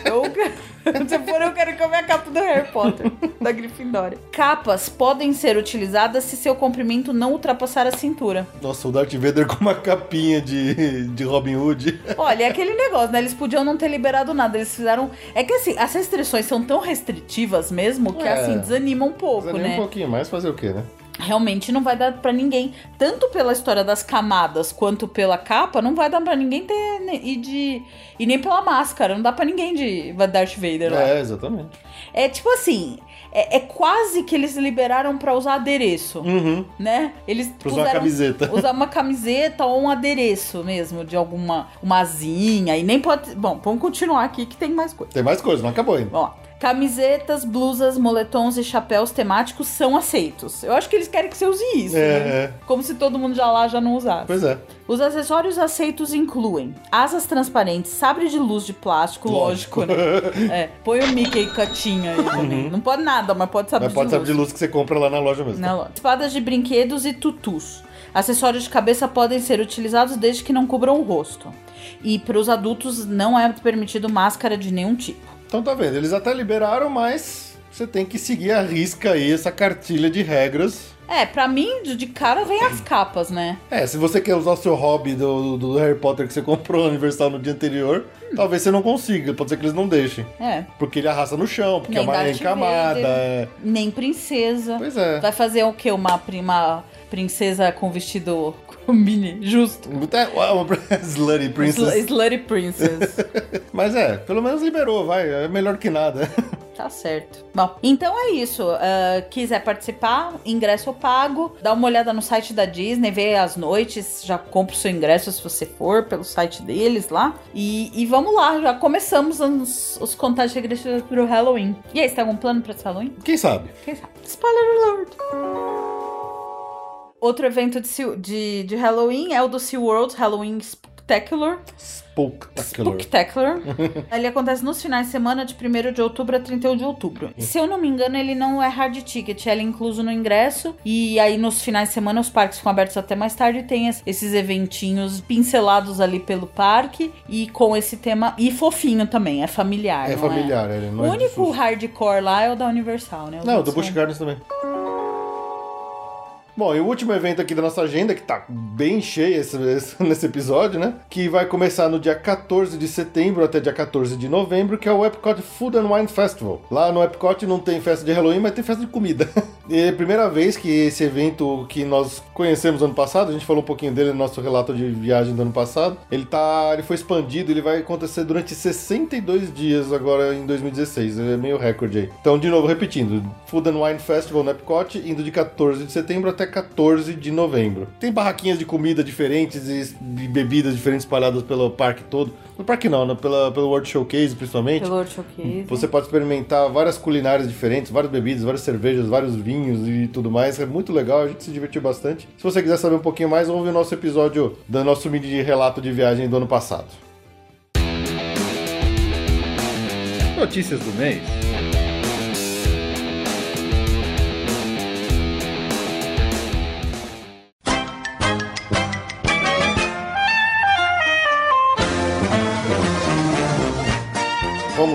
Eu, se for, eu quero veja a capa do Harry Potter, da Grifinória. Capas podem ser utilizadas se seu comprimento não ultrapassar a cintura. Nossa, o Darth Vader com uma capinha de, de Robin Hood. Olha, é aquele negócio, né? Eles podiam não ter liberado nada. Eles fizeram. É que assim, as restrições são tão restritivas mesmo que É. assim, desanima um pouco, Desanima né? um pouquinho mais, fazer o quê, né? Realmente não vai dar pra ninguém. Tanto pela história das camadas quanto pela capa, não vai dar pra ninguém ter. E, de, e nem pela máscara. Não dá pra ninguém de Darth Vader lá. É, exatamente. É tipo assim. É, é quase que eles liberaram pra usar adereço, Uhum. né? Eles Pra usar uma camiseta. usar uma camiseta ou um adereço mesmo, de alguma uma asinha. E nem pode. Bom, vamos continuar aqui que tem mais coisa. Tem mais coisa, não acabou ainda. Vamos lá. Camisetas, blusas, moletons e chapéus temáticos são aceitos. Eu acho que eles querem que você use isso, É, né? é. Como se todo mundo já lá já não usasse. Pois é. Os acessórios aceitos incluem asas transparentes, sabre de luz de plástico, lógico, né? É, põe o Mickey Catinha aí também. Não pode nada, mas pode saber Uhum. Mas pode de saber luz. de luz que você compra lá na loja mesmo. Na loja. Espadas de brinquedos e tutus. Acessórios de cabeça podem ser utilizados desde que não cubram o rosto. E para os adultos não é permitido máscara de nenhum tipo. Então tá vendo, eles até liberaram, mas você tem que seguir a risca aí essa cartilha de regras. É, pra mim, de cara vem as capas, né? É, se você quer usar o seu hobby do, do Harry Potter que você comprou no aniversário no dia anterior, talvez você não consiga, pode ser que eles não deixem. É. Porque ele arrasta no chão, porque Nem é uma encamada. É... Nem princesa. Pois é. Vai fazer o quê? Uma prima princesa com vestido mini justo? É uma Slutty Princess. Sl- Slutty Princess. Mas é, pelo menos liberou, vai. É melhor que nada. Tá certo. Bom, então é isso. Ah, quiser participar, ingresso pago. Dá uma olhada no site da Disney, vê as noites. Já compra o seu ingresso se você for pelo site deles lá. E, e vamos lá, já começamos os, os contatos regressivos pro Halloween. E aí, você tem algum plano pra esse Halloween? Quem sabe? Quem sabe? Spoiler alert! Outro evento de, de, de Halloween é o do SeaWorld Halloween Spectacular. Spooktacular. Spectacular. ele acontece nos finais de semana de 1 de outubro a 31 de outubro. Se eu não me engano, ele não é hard ticket, ele é incluso no ingresso. E aí, nos finais de semana, os parques ficam abertos até mais tarde e tem es- esses eventinhos pincelados ali pelo parque. E com esse tema. E fofinho também, é familiar. É não familiar, ele não O é único susto. hardcore lá é o da Universal, né? Os Não, do Busch Gardens também. Bom, e o último evento aqui da nossa agenda, que tá bem cheio esse, esse- nesse episódio, né? Que vai começar no dia 14 de setembro até dia 14 de novembro, que é o Epcot Food and Wine Festival. Lá no Epcot não tem festa de Halloween, mas tem festa de comida. E é a primeira vez que esse evento que nós conhecemos ano passado, a gente falou um pouquinho dele no nosso relato de viagem do ano passado, ele tá, ele foi expandido, ele vai acontecer durante 62 dias agora em 2016, é meio recorde aí. Então, de novo, repetindo, Food and Wine Festival no Epcot, indo de 14 de setembro até 14 de novembro. Tem barraquinhas de comida diferentes e bebidas diferentes espalhadas pelo parque todo. No parque não, né? Pela, pelo World Showcase principalmente. Pelo World Showcase. Você pode experimentar várias culinárias diferentes, várias bebidas, várias cervejas, vários vinhos e tudo mais. É muito legal, a gente se divertiu bastante. Se você quiser saber um pouquinho mais, vamos ver o nosso episódio do nosso mini relato de viagem do ano passado. Notícias do mês.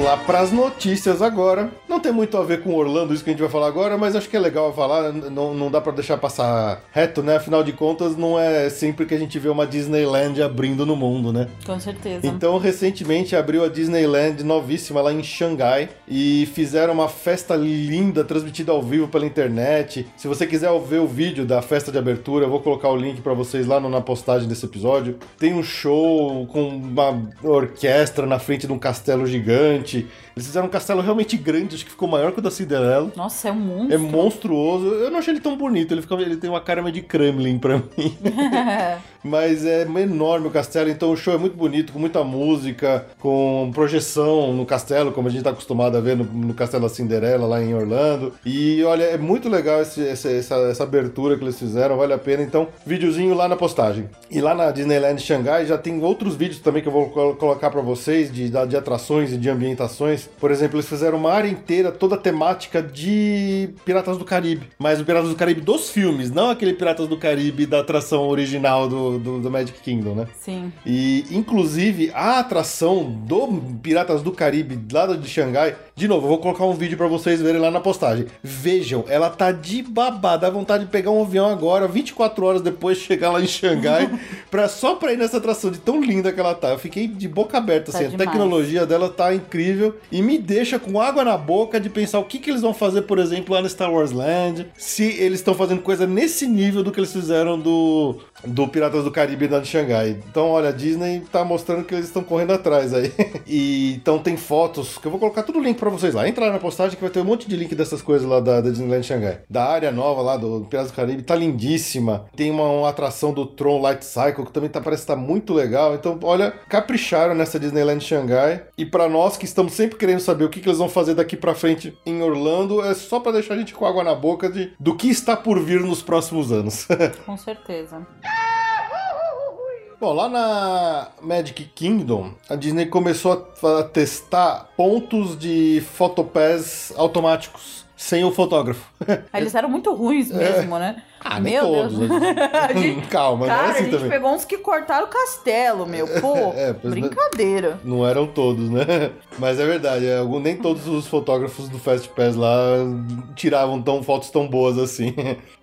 Lá para as notícias agora. Não tem muito a ver com Orlando isso que a gente vai falar agora, mas acho que é legal falar. Não, não dá para deixar passar reto, né? Afinal de contas, não é sempre que a gente vê uma Disneyland abrindo no mundo, né? Com certeza. Então, recentemente abriu a Disneyland novíssima lá em Xangai e fizeram uma festa linda transmitida ao vivo pela internet. Se você quiser ver o vídeo da festa de abertura, eu vou colocar o link para vocês lá na postagem desse episódio. Tem um show com uma orquestra na frente de um castelo gigante. Eles fizeram um castelo realmente grande, acho que ficou maior que o da Cinderela. Nossa, é um monstro. É monstruoso. Eu não achei ele tão bonito. Ele, fica, ele tem uma cara meio de Kremlin pra mim. Mas é enorme o castelo, então o show é muito bonito, com muita música, com projeção no castelo, como a gente tá acostumado a ver no, no Castelo da Cinderela, lá em Orlando. E olha, é muito legal esse- esse- essa, essa abertura que eles fizeram, vale a pena. Então, videozinho lá na postagem. E lá na Disneyland Xangai já tem outros vídeos também que eu vou col- colocar pra vocês de, de atrações e de ambientações. Por exemplo, eles fizeram uma área inteira toda temática de Piratas do Caribe. Mas o Piratas do Caribe dos filmes, não aquele Piratas do Caribe da atração original do, do, do Magic Kingdom, né? Sim. E, inclusive, a atração do Piratas do Caribe, lá de Xangai, de novo, eu vou colocar um vídeo pra vocês verem lá na postagem. Vejam, ela tá de babá, dá vontade de pegar um avião agora, 24 horas depois, chegar lá em Xangai, pra, só pra ir nessa atração, de tão linda que ela tá. Eu fiquei de boca aberta, Tá assim, a demais. tecnologia dela tá incrível e me deixa com água na boca de pensar o que, que eles vão fazer, por exemplo, lá no Star Wars Land, se eles estão fazendo coisa nesse nível do que eles fizeram do, do Piratas do Caribe lá de Xangai. Então, olha, a Disney tá mostrando que eles estão correndo atrás aí. E então tem fotos, que eu vou colocar tudo o link pra vocês lá. Entra lá na postagem que vai ter um monte de link dessas coisas lá da, da Disneyland Xangai. Da área nova lá do Piratas do Caribe, tá lindíssima. Tem uma, uma atração do Tron Light Cycle que também tá, parece que tá muito legal. Então, olha, capricharam nessa Disneyland Xangai. E pra nós que estamos sempre querendo saber o que, que eles vão fazer daqui pra frente em Orlando, é só pra deixar a gente com água na boca de, do que está por vir nos próximos anos. Com certeza. Bom, lá na Magic Kingdom, a Disney começou a, testar pontos de Photopass automáticos, sem o fotógrafo. Aí Eles eram muito ruins mesmo, né? Ah, nem Meu todos. Deus. A gente- Calma, não é Cara, assim a gente também. pegou uns que cortaram o castelo, meu. Pô, É, pois não- brincadeira. Não eram todos, né? Mas é verdade, é, algum- nem todos os fotógrafos do Fast Pass lá tiravam tão, fotos tão boas assim.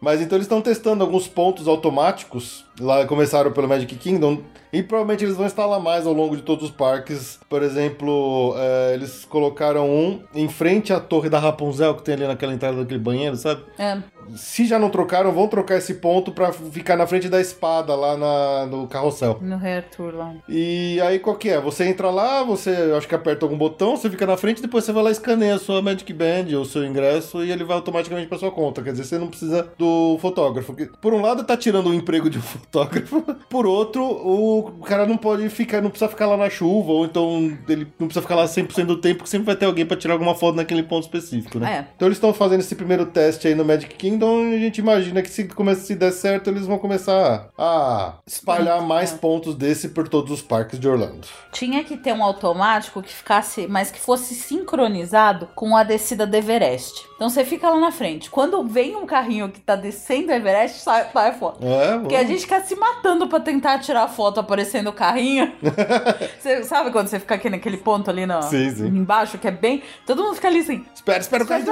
Mas então eles estão testando alguns pontos automáticos. Lá começaram pelo Magic Kingdom e provavelmente eles vão instalar mais ao longo de todos os parques. Por exemplo, é, eles colocaram um em frente à torre da Rapunzel que tem ali naquela entrada daquele banheiro, sabe? É. Se já não trocaram, vão trocar esse ponto pra ficar na frente da espada lá na- no carrossel. No Rei Arthur lá. E aí qual que é? Você entra lá, você acho que aperta algum botão, você fica na frente, depois você vai lá e escaneia a sua Magic Band ou o seu ingresso e ele vai automaticamente pra sua conta. Quer dizer, você não precisa do fotógrafo. Por um lado, tá tirando o emprego de um fotógrafo, por outro, o cara não pode ficar, não precisa ficar lá na chuva, ou então ele não precisa ficar lá 100% do tempo, porque sempre vai ter alguém pra tirar alguma foto naquele ponto específico, né? É. Então eles estão fazendo esse primeiro teste aí no Magic Kingdom e a gente imagina que se, come- se der certo, eles vão começar a espalhar mais pontos desse por todos os parques de Orlando. Tinha que ter um automático que ficasse, mas que fosse sincronizado com a descida do Everest. Então você fica lá na frente. Quando vem um carrinho que tá descendo o Everest, sai, sai foto. É, Porque a gente fica se matando pra tentar tirar foto aparecendo o carrinho. você sabe quando você fica aqui naquele ponto ali no, Sim, sim. embaixo, que é bem. Todo mundo fica ali assim. Espera, espera, o carro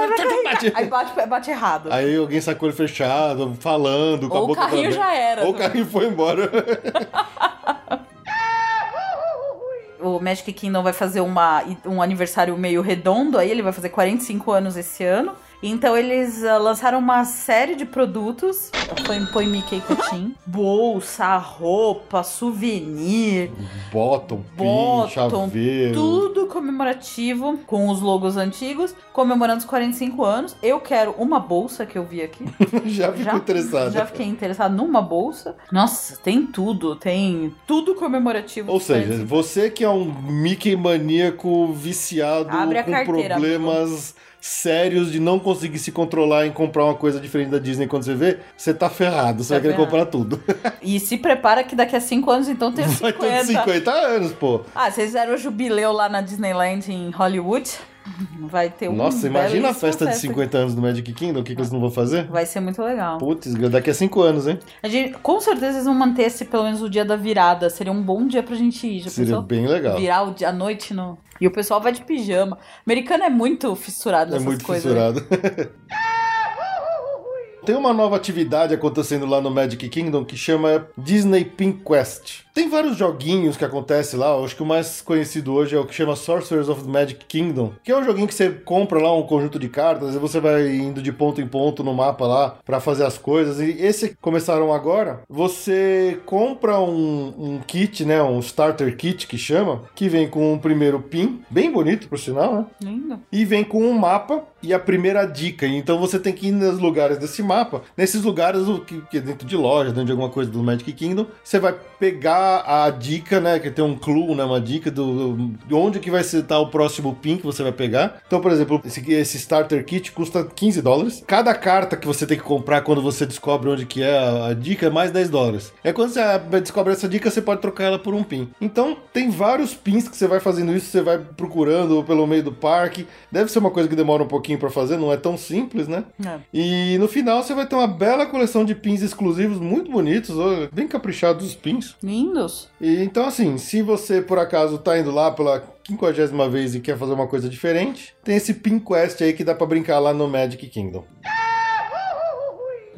bate. Aí bate, bate errado. Aí alguém sacou ele fechado, falando, com a Ou o boca pra carrinho já era Ou o também. carrinho foi embora. o Magic Kingdom vai fazer uma, um aniversário meio redondo aí, ele vai fazer 45 anos esse ano. Então eles ah, lançaram uma série de produtos. Põe, põe Mickey Cutim. Bolsa, roupa, souvenir, Bottom, pin, Bottom, chaveiro. tudo comemorativo com os logos antigos, comemorando os 45 anos. Eu quero uma bolsa que eu vi aqui. Já ficou interessado. Já fiquei interessado numa bolsa. Nossa, tem tudo. Tem tudo comemorativo. Ou seja, 45. você que é um Mickey maníaco viciado Abre com problemas sérios de não conseguir se controlar em comprar uma coisa diferente da Disney quando você vê, você tá ferrado, você Tá vai querer ferrado. comprar tudo. E se prepara que daqui a 5 anos, então, tem os Vai 50. ter 50 anos, pô. Ah, vocês fizeram o jubileu lá na Disneyland em Hollywood. Vai ter um Nossa, imagina a belíssima festa de festa. 50 anos do Magic Kingdom, o que, que eles não vão fazer? Vai ser muito legal. Putz, daqui a 5 anos, hein? A gente, com certeza eles vão manter esse pelo menos o dia da virada. Seria um bom dia pra gente ir. Já Seria pensou? bem legal. Virar o dia, a noite no. E o pessoal vai de pijama. americano é muito fissurado É nessas muito coisas. né? fissurado. Tem uma nova atividade acontecendo lá no Magic Kingdom que chama Disney Pin Quest. Tem vários joguinhos que acontecem lá. Eu acho que o mais conhecido hoje é o que chama Sorcerers of the Magic Kingdom, que é um joguinho que você compra lá um conjunto de cartas e você vai indo de ponto em ponto no mapa lá pra fazer as coisas. E esse começaram agora, você compra um, um kit, né? Um starter kit que chama, que vem com um primeiro pin, bem bonito por sinal, né? Lindo. e vem com um mapa e a primeira dica. Então você tem que ir nos lugares desse mapa. Nesses lugares, que, que é dentro de loja, dentro de alguma coisa do Magic Kingdom, você vai pegar a dica, né? Que tem um clue, né? Uma dica do, de onde que vai estar o próximo pin que você vai pegar. Então, por exemplo, esse, esse starter kit custa 15 dólares. Cada carta que você tem que comprar quando você descobre onde que é a, a dica é mais 10 dólares. É quando você descobre essa dica, você pode trocar ela por um pin. Então, tem vários pins que você vai fazendo isso, você vai procurando pelo meio do parque. Deve ser uma coisa que demora um pouquinho pra fazer, não é tão simples, né? É. E no final você vai ter uma bela coleção de pins exclusivos, muito bonitos, bem caprichados os pins. Lindos. E então, assim, se você por acaso tá indo lá pela quinquagésima vez e quer fazer uma coisa diferente, tem esse Pin Quest aí que dá pra brincar lá no Magic Kingdom.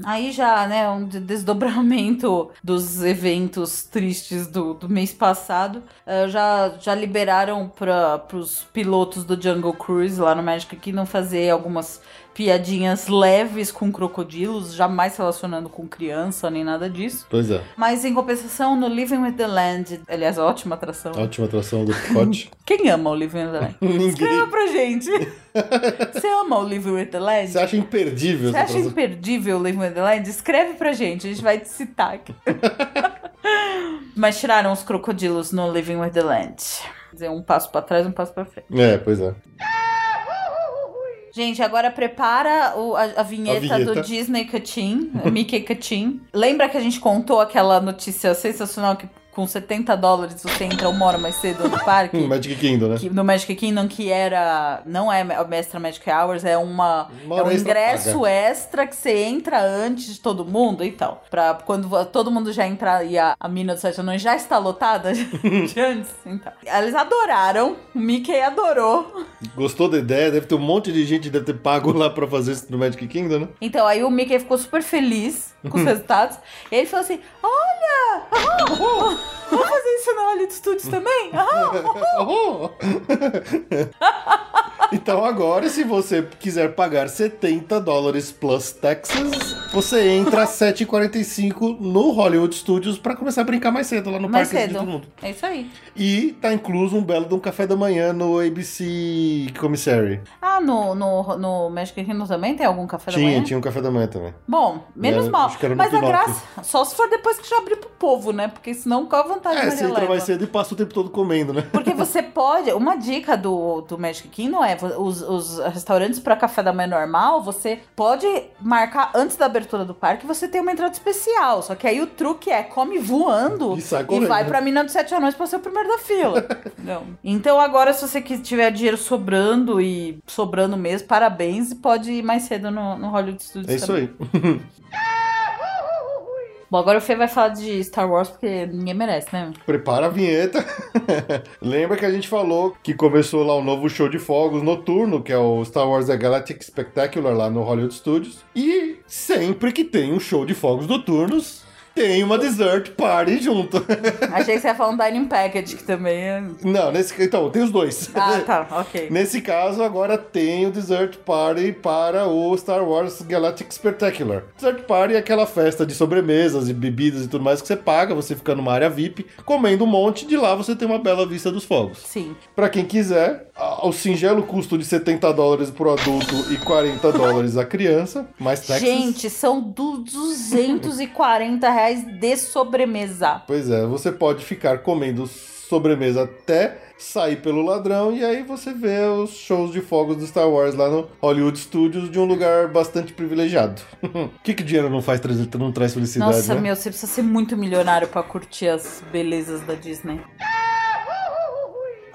Aí já, né, um de- desdobramento dos eventos tristes do, do mês passado. eh, já, já liberaram para os pilotos do Jungle Cruise lá no Magic Kingdom fazer algumas piadinhas leves com crocodilos, jamais relacionando com criança nem nada disso. Pois é, Mas em compensação, no Living with the Land, aliás, ótima atração. ótima atração do pote. Quem ama o Living with the Land? Ninguém. Escreva pra gente. Você ama o Living with the Land? Você acha imperdível Você acha atração? imperdível o Living with the Land? Escreve pra gente, a gente vai te citar aqui. Mas tiraram os crocodilos no Living with the Land. Quer dizer, um passo pra trás, um passo pra frente. É, pois é. Gente, agora prepara o- a, a vinheta, A vinheta. do Disney Cutin, Mickey Cutin. Lembra que a gente contou aquela notícia sensacional que com 70 dólares você entra uma hora mais cedo no parque? Magic Kingdom, né? que- no Magic Kingdom, que era. Não é a Mestra Magic Hours, é uma. Uma é um ingresso paga. extra que você entra antes de todo mundo e tal. Pra quando todo mundo já entrar e a, a mina do Sete Anões já está lotada de antes. Então. Eles adoraram, o Mickey adorou. Gostou da ideia? Deve ter um monte de gente que deve ter pago lá pra fazer isso no Magic Kingdom, né? Então aí o Mickey ficou super feliz com os resultados. e ele falou assim: Olha! ah, vamos fazer isso na Hollywood Studios também? Oh! então agora, se você quiser pagar 70 dólares plus taxes, você entra às 7h45 no Hollywood Studios pra começar a brincar mais cedo lá no mais parque de todo cedo. mundo. É isso aí. E tá incluso um belo de um café da manhã no ABC Commissary. Ah, no, no, no Magic Kingdom também tem algum café da Tinha, manhã? tinha um café da manhã também. Bom, menos Era- mal. Mas a graça, só se for depois que já abrir pro povo, né? Porque senão qual a vantagem É, Maria você entra mais cedo e passa o tempo todo comendo, né? Porque você pode. Uma dica do, do Magic Kingdom é: os, os restaurantes para café da manhã normal, você pode marcar antes da abertura do parque, você tem uma entrada especial. Só que aí o truque é come voando E sai e vai pra Mina dos Sete Anões pra ser o primeiro da fila. Não. Então agora, se você que tiver dinheiro sobrando e sobrando mesmo, parabéns, e pode ir mais cedo no, no Hollywood Studios. É isso também. aí. Bom, agora o Fê vai falar de Star Wars porque ninguém merece, né? Prepara a vinheta. Lembra que a gente falou que começou lá um novo show de fogos noturno, que é o Star Wars The Galactic Spectacular lá no Hollywood Studios. E sempre que tem um show de fogos noturnos, tem uma dessert party junto. Achei que você ia falar um Dining Package, que também é. Não, nesse então, tem os dois. Ah, tá, ok. Nesse caso, agora tem o Dessert Party para o Star Wars Galactic Spectacular. Dessert Party é aquela festa de sobremesas e bebidas e tudo mais que você paga, você fica numa área VIP, comendo um monte, de lá você tem uma bela vista dos fogos. Sim. Pra quem quiser, ao singelo custo de 70 dólares pro adulto e 40 dólares a criança, mais taxas. Gente, são du- 240 reais de sobremesa. Pois é, você pode ficar comendo sobremesa até sair pelo ladrão e aí você vê os shows de fogos do Star Wars lá no Hollywood Studios de um lugar bastante privilegiado. O que que dinheiro não faz não traz felicidade, Nossa, né? meu, você precisa ser muito milionário pra curtir as belezas da Disney.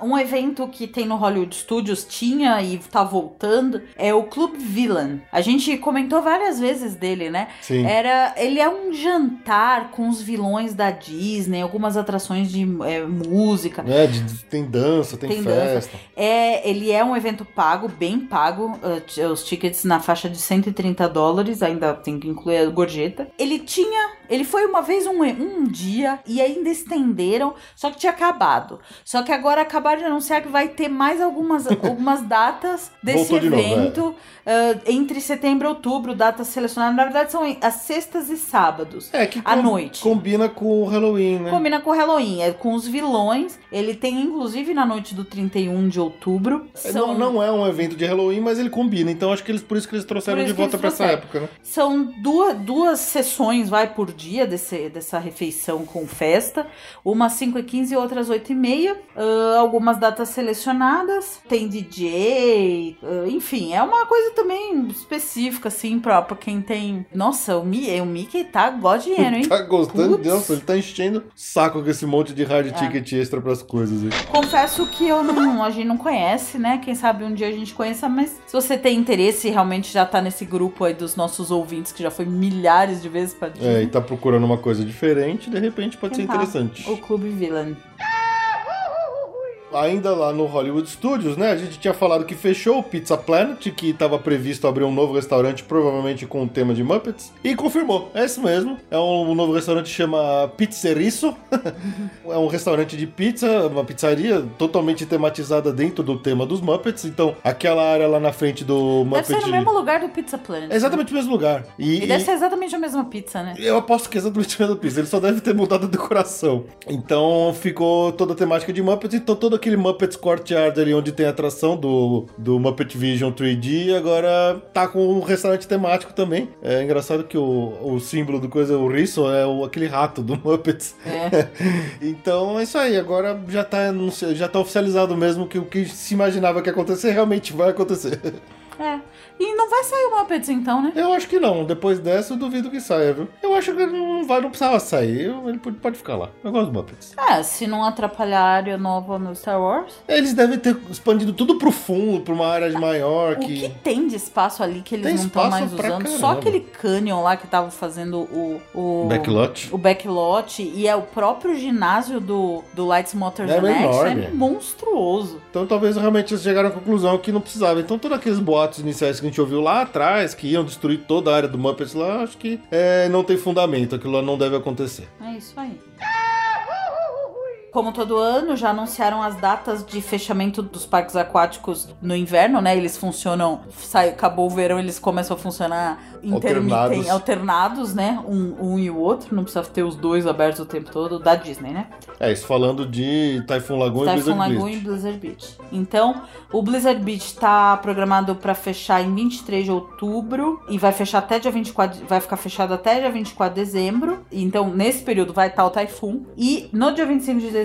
Um evento que tem no Hollywood Studios, tinha e tá voltando, é o Club Villain. A gente comentou várias vezes dele, né? Sim. Era, ele é um jantar com os vilões da Disney, algumas atrações de é, música. É, de- tem dança, tem, Tem dança. festa. É, ele é um evento pago, bem pago. uh, t- os tickets na faixa de 130 dólares, ainda tem que incluir a gorjeta. Ele tinha Ele foi uma vez um, um dia e ainda estenderam, só que tinha acabado. Só que agora acabaram de anunciar que vai ter mais algumas, algumas datas desse Voltou de novo, evento ah, entre setembro e outubro, datas selecionadas. Na verdade, são as sextas e sábados. É, que À com- noite. combina com o Halloween, né? Combina com o Halloween, é com os vilões. Ele tem, inclusive, na noite do 31 de outubro. É, São, Não, não é um evento de Halloween, mas ele combina. Então acho que eles por isso que eles trouxeram de volta pra essa época, né? são duas, duas sessões, vai, por dia desse, dessa refeição com festa. Uma às 5 e 15 outra às 8 e meia. Ah, algumas datas selecionadas. Tem DJ, ah, enfim, é uma coisa também específica, assim, pra, pra quem tem... Nossa, o Mickey, o Mickey tá god dinheiro, hein? Tá gostando? Putz. É. Nossa, ele tá enchendo saco com esse monte de hard ticket extra pras coisas aí. Confesso que eu não, a gente não conhece, né? Quem sabe um dia a gente conheça, mas se você tem interesse e realmente já tá nesse grupo aí dos nossos ouvintes, que já foi milhares de vezes pra É, e tá procurando uma coisa diferente, de repente pode ser tá? interessante. O Clube Villain. Ainda lá no Hollywood Studios, né? A gente tinha falado que fechou o Pizza Planet, que estava previsto abrir um novo restaurante, provavelmente com o tema de Muppets. E confirmou, é isso mesmo. É um, novo restaurante que chama Pizzerisso. é um restaurante de pizza, uma pizzaria totalmente tematizada dentro do tema dos Muppets. Então, aquela área lá na frente do Deve ser Muppet. no mesmo lugar do Pizza Planet. É exatamente o mesmo lugar. E, E deve e- ser exatamente a mesma pizza, né? eu aposto que é exatamente a mesma pizza. Ele só deve ter mudado a decoração. Então ficou toda a temática de Muppets. Então todo aquele Muppets Courtyard ali onde tem a atração do, do Muppet Vision 3D. Agora tá com um restaurante temático também. É engraçado que o, o símbolo do coisa, o Risso, é o, aquele rato do Muppets. É. Então é isso aí. Agora já tá, já tá oficializado mesmo que o que se imaginava que ia acontecer realmente vai acontecer. É. E não vai sair o Muppets então, né? Eu acho que não. Depois dessa, eu duvido que saia, viu? Eu acho que não vai, não precisava sair. Ele pode, ficar lá. Eu gosto dos Muppets. É, se não atrapalhar a área nova no Star Wars. Eles devem ter expandido tudo pro fundo, pra uma área maior O que. que tem de espaço ali que eles Tem não estão mais usando? Só caramba. aquele canyon lá que tava fazendo o. o Backlot. O backlot e é o próprio ginásio do, do Lights Motors É Action enorme. é monstruoso. Então talvez realmente eles chegaram à conclusão que não precisava. Então todos aqueles boatos iniciais que a gente ouviu lá atrás, que iam destruir toda a área do Muppets lá, acho que é, não tem fundamento. Aquilo lá não deve acontecer. É isso aí. Como todo ano, já anunciaram as datas de fechamento dos parques aquáticos no inverno, né? Eles funcionam, sai, acabou o verão, eles começam a funcionar Alternados. alternados, né? Um, um e o outro, não precisa ter os dois abertos o tempo todo, da Disney, né? É, isso falando de Typhoon Lagoon e Typhoon Blizzard Lagoon Blitz. e Blizzard Beach. Então, o Blizzard Beach tá programado para fechar em 23 de outubro e vai fechar até dia 24, vai ficar fechado até dia 24 de dezembro. Então, nesse período vai estar o Typhoon e no dia 25 de dezembro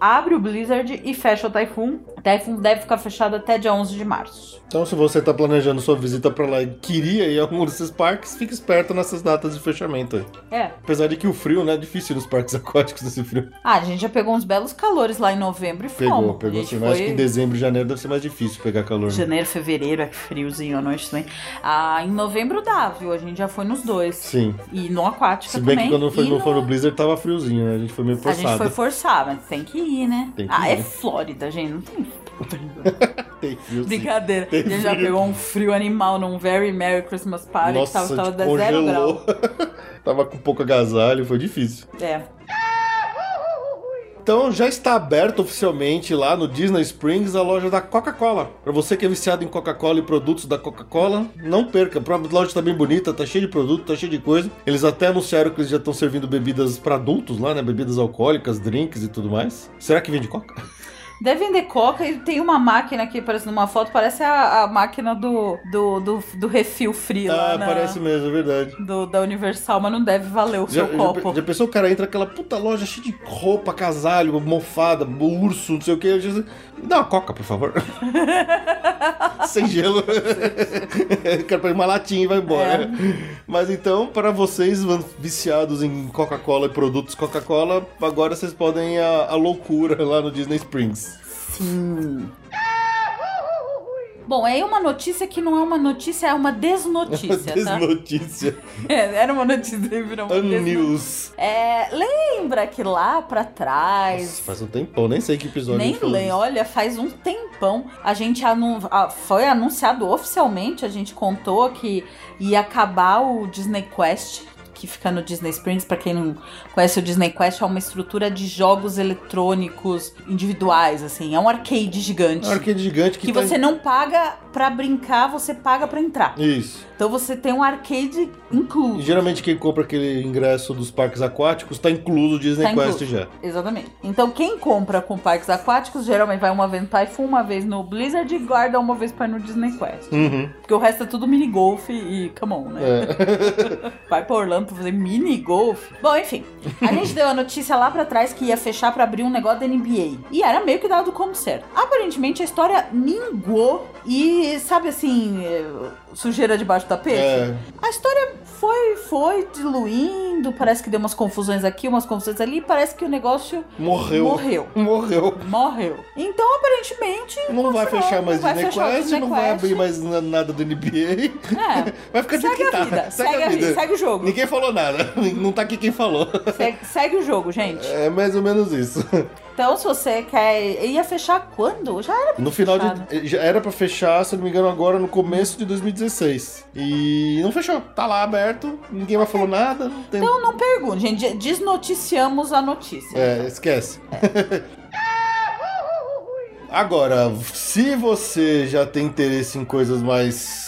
abre o Blizzard e fecha o Typhoon. O Typhoon deve ficar fechado até dia 11 de março. Então, se você tá planejando sua visita pra lá e queria ir a algum desses parques, fique esperto nessas datas de fechamento aí. É. Apesar de que o frio, né? É difícil nos parques aquáticos desse frio. Ah, a gente já pegou uns belos calores lá em novembro e Pegou, fomos. pegou A sim. Mas acho foi- que em dezembro e janeiro deve ser mais difícil pegar calor. né? Janeiro, fevereiro, é friozinho à noite também. Ah, em novembro dá, viu? A gente já foi nos dois. Sim. E no Aquática Se bem também. que quando foi, não foi no Blizzard tava friozinho, né? A gente foi meio A forçado. gente foi forçar, mas tem que ir, né? Que ah, ir. é Flórida, gente. Não tem. Tem frio. Brincadeira. Tem gente já pegou um frio animal num Very Merry Christmas Party Nossa, que tava, tava zero grau. tava com pouco agasalho, foi difícil. É. Então já está aberto oficialmente lá no Disney Springs a loja da Coca-Cola. Para você que é viciado em Coca-Cola e produtos da Coca-Cola, não perca. A loja está bem bonita, tá cheia de produto, tá cheia de coisa. Eles até anunciaram que eles já estão servindo bebidas para adultos lá, né? Bebidas alcoólicas, drinks e tudo mais. Será que vende Coca? Deve vender coca e tem uma máquina aqui, parece numa foto, parece a, a máquina do, do, do, do refil lá Ah, na- parece mesmo, é verdade. do, da Universal, mas não deve valer o Já, seu copo. já pensou o cara entra naquela puta loja cheia de roupa, casalho, mofada, urso, não sei o que. Me dá uma coca, por favor. Sem gelo. Quero pegar uma latinha e vai embora. É. Mas então, para vocês viciados em Coca-Cola e produtos Coca-Cola, agora vocês podem ir à, à loucura lá no Disney Springs. Sim. Bom, aí uma notícia que não é uma notícia, é uma desnotícia, tá? Desnotícia. É, era uma notícia virou uma desnotícia. Unnews. É, lembra que lá pra trás. Nossa, faz um tempão, nem sei que episódio Nem lembro, olha, faz um tempão. A gente anu- foi anunciado oficialmente, a gente contou que ia acabar o Disney Quest, que fica no Disney Springs, pra quem não conhece o Disney Quest, é uma estrutura de jogos eletrônicos individuais, assim. É um arcade gigante. É um arcade gigante que, Que tá você não paga pra brincar, você paga pra entrar. Isso. Então você tem um arcade E incluso. geralmente quem compra aquele ingresso dos parques aquáticos tá incluso o Disney Tá Quest incluso. já. Exatamente. Então quem compra com parques aquáticos, geralmente vai uma vez no Typhoon, uma vez no Blizzard e guarda uma vez pra ir no Disney Quest. Uhum. Porque o resto é tudo mini golf e come on, né? É. Vai pra Orlando pra fazer mini golf. Bom, enfim. A gente deu a notícia lá pra trás que ia fechar pra abrir um negócio da NBA. E era meio que dado como certo. Aparentemente a história mingou e, sabe assim, eh, sujeira debaixo do tapete? É. A história foi, foi diluindo, parece que deu umas confusões aqui, umas confusões ali, parece que o negócio Morreu. Morreu. Morreu. morreu. Então, aparentemente. Não vai fechar mais vai Disney fechar Quest, não vai abrir mais na- nada do NBA. É. Vai ficar de Segue que a tá. vida, segue a vida, segue o jogo. Ninguém falou nada. Não tá aqui quem falou. Segue, segue o jogo, gente. É mais ou menos isso. Então, se você quer. Ia fechar quando? Já era pra No final fechar, né? de. Já era pra fechar, se não me engano, agora no começo de 2016. E não fechou. Tá lá aberto, ninguém mais falou nada. Não tem... Então não pergunte, gente. Desnoticiamos a notícia. É, esquece. Agora, se você já tem interesse em coisas mais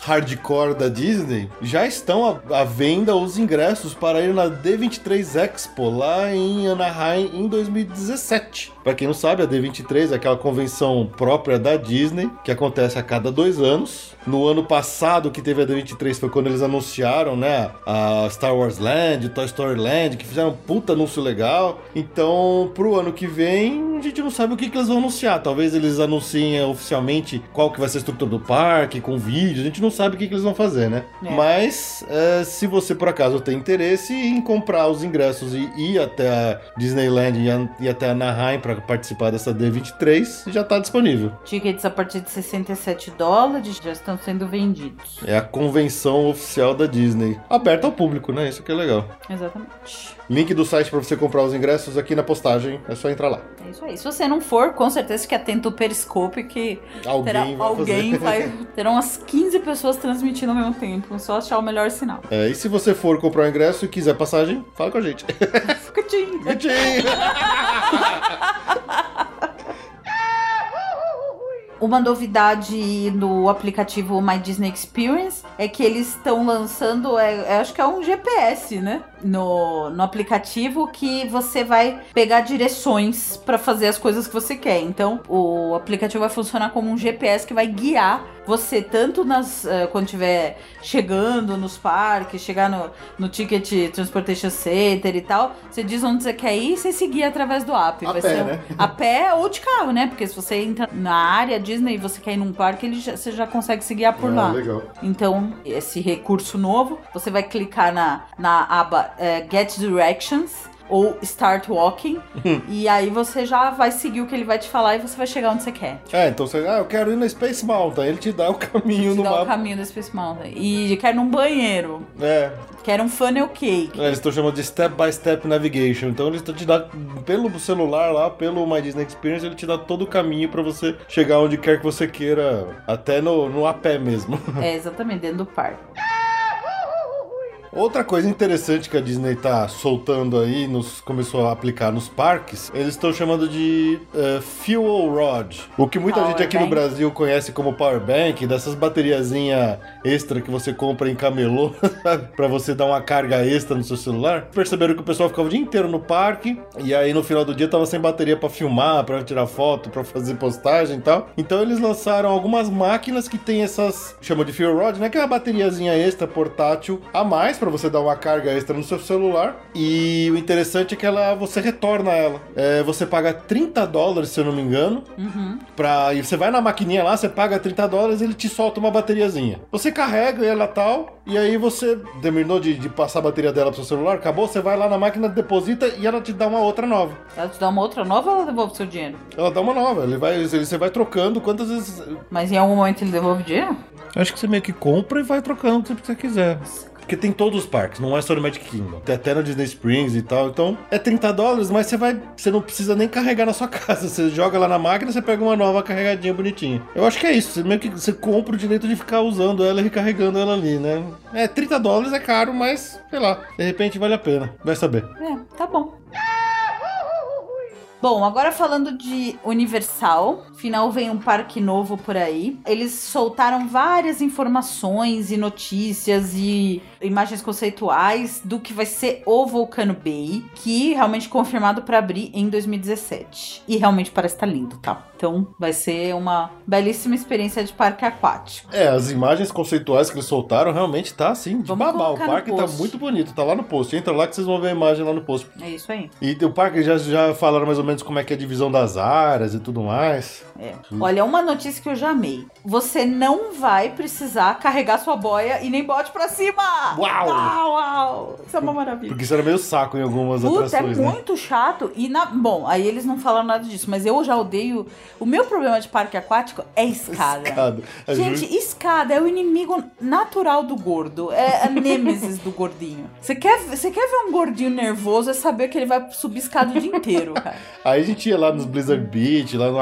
hardcore da Disney, já estão à, venda os ingressos para ir na D23 Expo lá em Anaheim em 2017. Para quem não sabe, a D23 é aquela convenção própria da Disney que acontece a cada dois anos. No ano passado que teve a D23 foi quando eles anunciaram, né, a Star Wars Land, Toy Story Land, que fizeram um puta anúncio legal. Então, pro ano que vem, a gente não sabe o que, que eles vão anunciar. Talvez eles anunciem oficialmente qual que vai ser a estrutura do parque, com vídeos. A gente não sabe o que, que eles vão fazer, né? É. Mas, é, se você por acaso tem interesse em comprar os ingressos e ir até a Disneyland e a- até Anaheim para participar dessa D23, já tá disponível. Tickets a partir de 67 dólares já estão sendo vendidos. É a convenção oficial da Disney. Aberta ao público, né? Isso que é legal. Exatamente. Link do site para você comprar os ingressos aqui na postagem. É só entrar lá. É isso aí. Se você não for, com certeza fique atento ao Periscope que Alguém terá, vai alguém fazer. vai. Terão umas 15 pessoas transmitindo ao mesmo tempo. Só achar o melhor sinal. É, e se você for comprar o ingresso e quiser passagem, fala com a gente. Fica tchim. Uma novidade no aplicativo My Disney Experience é que eles estão lançando, é, é, acho que é um GPS, né? No, no aplicativo que você vai pegar direções para fazer as coisas que você quer. Então, o aplicativo vai funcionar como um GPS que vai guiar você tanto nas eh, quando estiver chegando nos parques, chegar no, no Ticket Transportation Center e tal. Você diz onde você quer ir e você seguir através do app. A vai pé, ser né? a pé ou de carro, né? Porque se você entra na área Disney e você quer ir num parque, ele já- você já consegue se guiar por Ah, lá. legal. Então, esse recurso novo, você vai clicar na, na aba eh, Get Directions ou Start Walking e aí você já vai seguir o que ele vai te falar e você vai chegar onde você quer. É, então você, ah, eu quero ir na Space Mountain. Ele te dá o caminho Te no dá o mapa. caminho da Space Mountain. E quer num banheiro, É, quer um funnel cake. é, eles estão chamando de Step by Step Navigation. Então eles te dá pelo celular lá, pelo My Disney Experience, ele te dá todo o caminho pra você chegar onde quer que você queira, até no, no a pé mesmo. É, exatamente, dentro do parque. Outra coisa interessante que a Disney tá soltando aí, nos, começou a aplicar nos parques, eles estão chamando de eh, Fuel Rod. O que muita Power gente aqui no bank. Brasil conhece como Power Bank, dessas bateriazinha extra que você compra em camelô, sabe? Pra você dar uma carga extra no seu celular. Perceberam que o pessoal ficava o dia inteiro no parque, e aí no final do dia tava sem bateria pra filmar, pra tirar foto, pra fazer postagem e tal. Então eles lançaram algumas máquinas que tem essas, chama de Fuel Rod, né? Que é uma bateriazinha extra portátil a mais pra você dar uma carga extra no seu celular. E o interessante é que ela você retorna ela. É, você paga 30 dólares, se eu não me engano, Uhum. Pra... E você vai na maquininha lá, você paga 30 dólares ele te solta uma bateriazinha. Você carrega ela tal, e aí você terminou de, de passar a bateria dela pro seu celular, acabou, você vai lá na máquina, deposita e ela te dá uma outra nova. Ela te dá uma outra nova ou ela devolve o seu dinheiro? Ela dá uma nova, ele vai, ele- você vai trocando quantas vezes. Mas em algum momento ele devolve o dinheiro? Acho que você meio que compra e vai trocando sempre que você quiser. Porque tem todos os parques, não é só no Magic Kingdom. Tem até no Disney Springs e tal. Então é 30 dólares, mas você vai. Você não precisa nem carregar na sua casa. Você joga lá na máquina, você pega uma nova carregadinha bonitinha. Eu acho que é isso. Você meio que você compra o direito de ficar usando ela e recarregando ela ali, né? É, 30 dólares é caro, mas sei lá. De repente vale a pena. Vai saber. É, tá bom. Bom, agora falando de Universal, final vem um parque novo por aí. Eles soltaram várias informações e notícias e imagens conceituais do que vai ser o Volcano Bay, que realmente confirmado para abrir em 2017. E realmente parece estar lindo, tá? Então vai ser uma belíssima experiência de parque aquático. É, as imagens conceituais que eles soltaram realmente tá assim, de Vamos babá. O parque tá muito bonito, tá lá no post. Entra lá que vocês vão ver a imagem lá no post. É isso aí. E o parque já, já falaram mais ou menos como é que é a divisão das áreas e tudo mais. É. Olha, uma notícia que eu já amei. Você não vai precisar carregar sua boia e nem bote pra cima! Uau! Uau, uau! Isso é uma maravilha. Porque isso era meio saco em algumas Puta, é atrações, né? muito chato. E na. Bom, aí eles não falaram nada disso, mas eu já odeio. O meu problema de parque aquático é escada. Escada. A Gente, escada é o inimigo natural do gordo. É a nêmesis do gordinho. Você quer, você quer ver um gordinho nervoso, é saber que ele vai subir escada o dia inteiro, cara. Aí a gente ia lá nos Blizzard Beach, lá no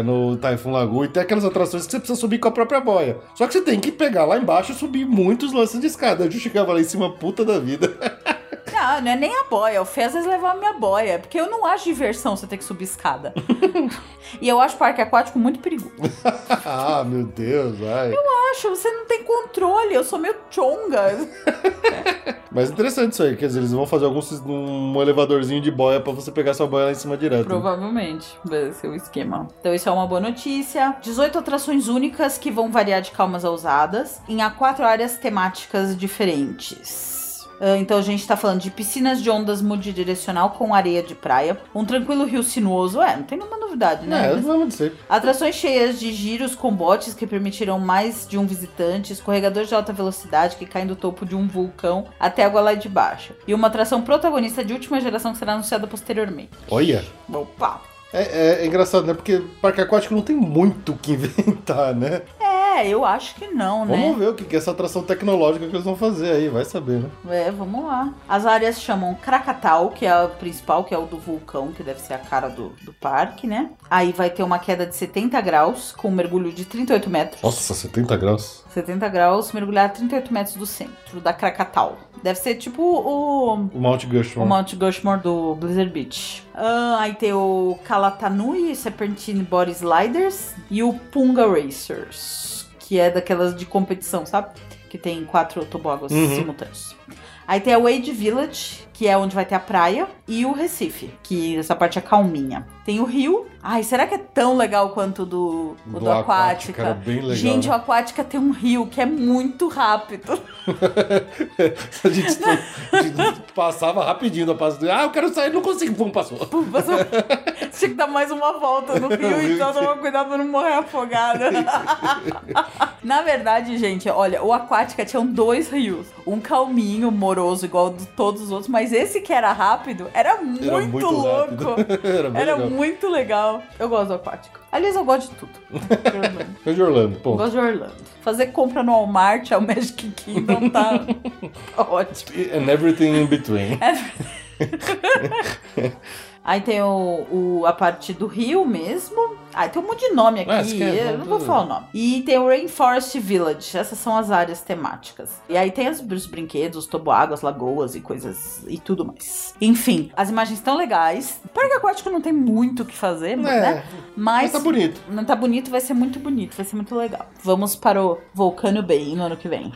No Typhoon Lagoon, e tem aquelas atrações que você precisa subir com a própria boia. Só que você tem que pegar lá embaixo e subir muitos lances de escada. A Ju chegava lá em cima, puta da vida. Não, não é nem a boia. O Fez às vezes levava a minha boia. Porque eu não acho diversão você ter que subir escada. e eu acho parque aquático muito perigoso. ah, meu Deus, ai. Eu acho, você não tem controle. Eu sou meio chonga. Mas interessante isso aí, quer dizer, eles vão fazer algum um elevadorzinho de boia pra você pegar sua boia lá em cima direto. Provavelmente vai ser o esquema. Então isso é uma boa notícia. 18 atrações únicas que vão variar de calmas a ousadas em a quatro áreas temáticas diferentes. Ah, Então a gente tá falando de piscinas de ondas multidirecional com areia de praia, um tranquilo rio sinuoso, é, não tem nenhuma novidade, né? É, Mas- vamos dizer. Atrações cheias de giros com botes que permitirão mais de um visitante, escorregadores de alta velocidade que caem do topo de um vulcão até a água lá de baixo. E uma atração protagonista de última geração que será anunciada posteriormente. Olha. Opa! É, é- é engraçado, né? Porque parque aquático não tem muito o que inventar, né? É, eu acho que não, né? Vamos ver o que é essa atração tecnológica que eles vão fazer aí, vai saber, né? É, vamos lá. As áreas chamam Krakatau, que é a principal, que é o do vulcão, que deve ser a cara do, do parque, né? Aí vai ter uma queda de 70 graus, com um mergulho de 38 metros. Nossa, 70 graus. 70 graus, mergulhar a 38 metros do centro da Krakatau. Deve ser tipo o, O Mount Gushmore. o Mount Gushmore do Blizzard Beach. Ah, aí tem o Kalatanui, Serpentine Body Sliders e o Punga Racers, que é daquelas de competição, sabe? Que tem quatro tobogãs Uhum. simultâneos. Aí tem a Wade Village, que é onde vai ter a praia, e o Recife, que essa parte é calminha. Tem o rio. Ai, será que é tão legal quanto o do, o do, Aquática? Era bem legal. Gente, o né? Aquática tem um rio que é muito rápido. a, gente, a gente passava rapidinho da passo. Ah, eu quero sair, não consigo. Pum, passou. Você tinha que dar mais uma volta no rio, então toma cuidado pra não morrer afogada. Na verdade, gente, olha, o Aquática tinha dois rios. Um calminho, moroso, igual de todos os outros, mas esse que era rápido era muito, Era muito louco. Era Era legal. muito legal. Eu gosto do Aquático. Aliás, eu gosto de tudo. Foi de Orlando, Eu ponto. gosto de Orlando. Fazer compra no Walmart, ao Magic Kingdom, tá tá ótimo. And everything in between. Aí tem o, o- a parte do rio mesmo. Ah, tem um monte de nome aqui. Ah, esquece, eu não, vou falar o nome. E tem o Rainforest Village. Essas são as áreas temáticas. E aí tem as- os brinquedos, os toboáguas, lagoas e coisas e tudo mais. Enfim, as imagens estão legais. Parque aquático não tem muito o que fazer, né? É, Mas, mas tá bonito. Não tá bonito, vai ser muito bonito, vai ser muito legal. Vamos para o Volcano Bay no ano que vem.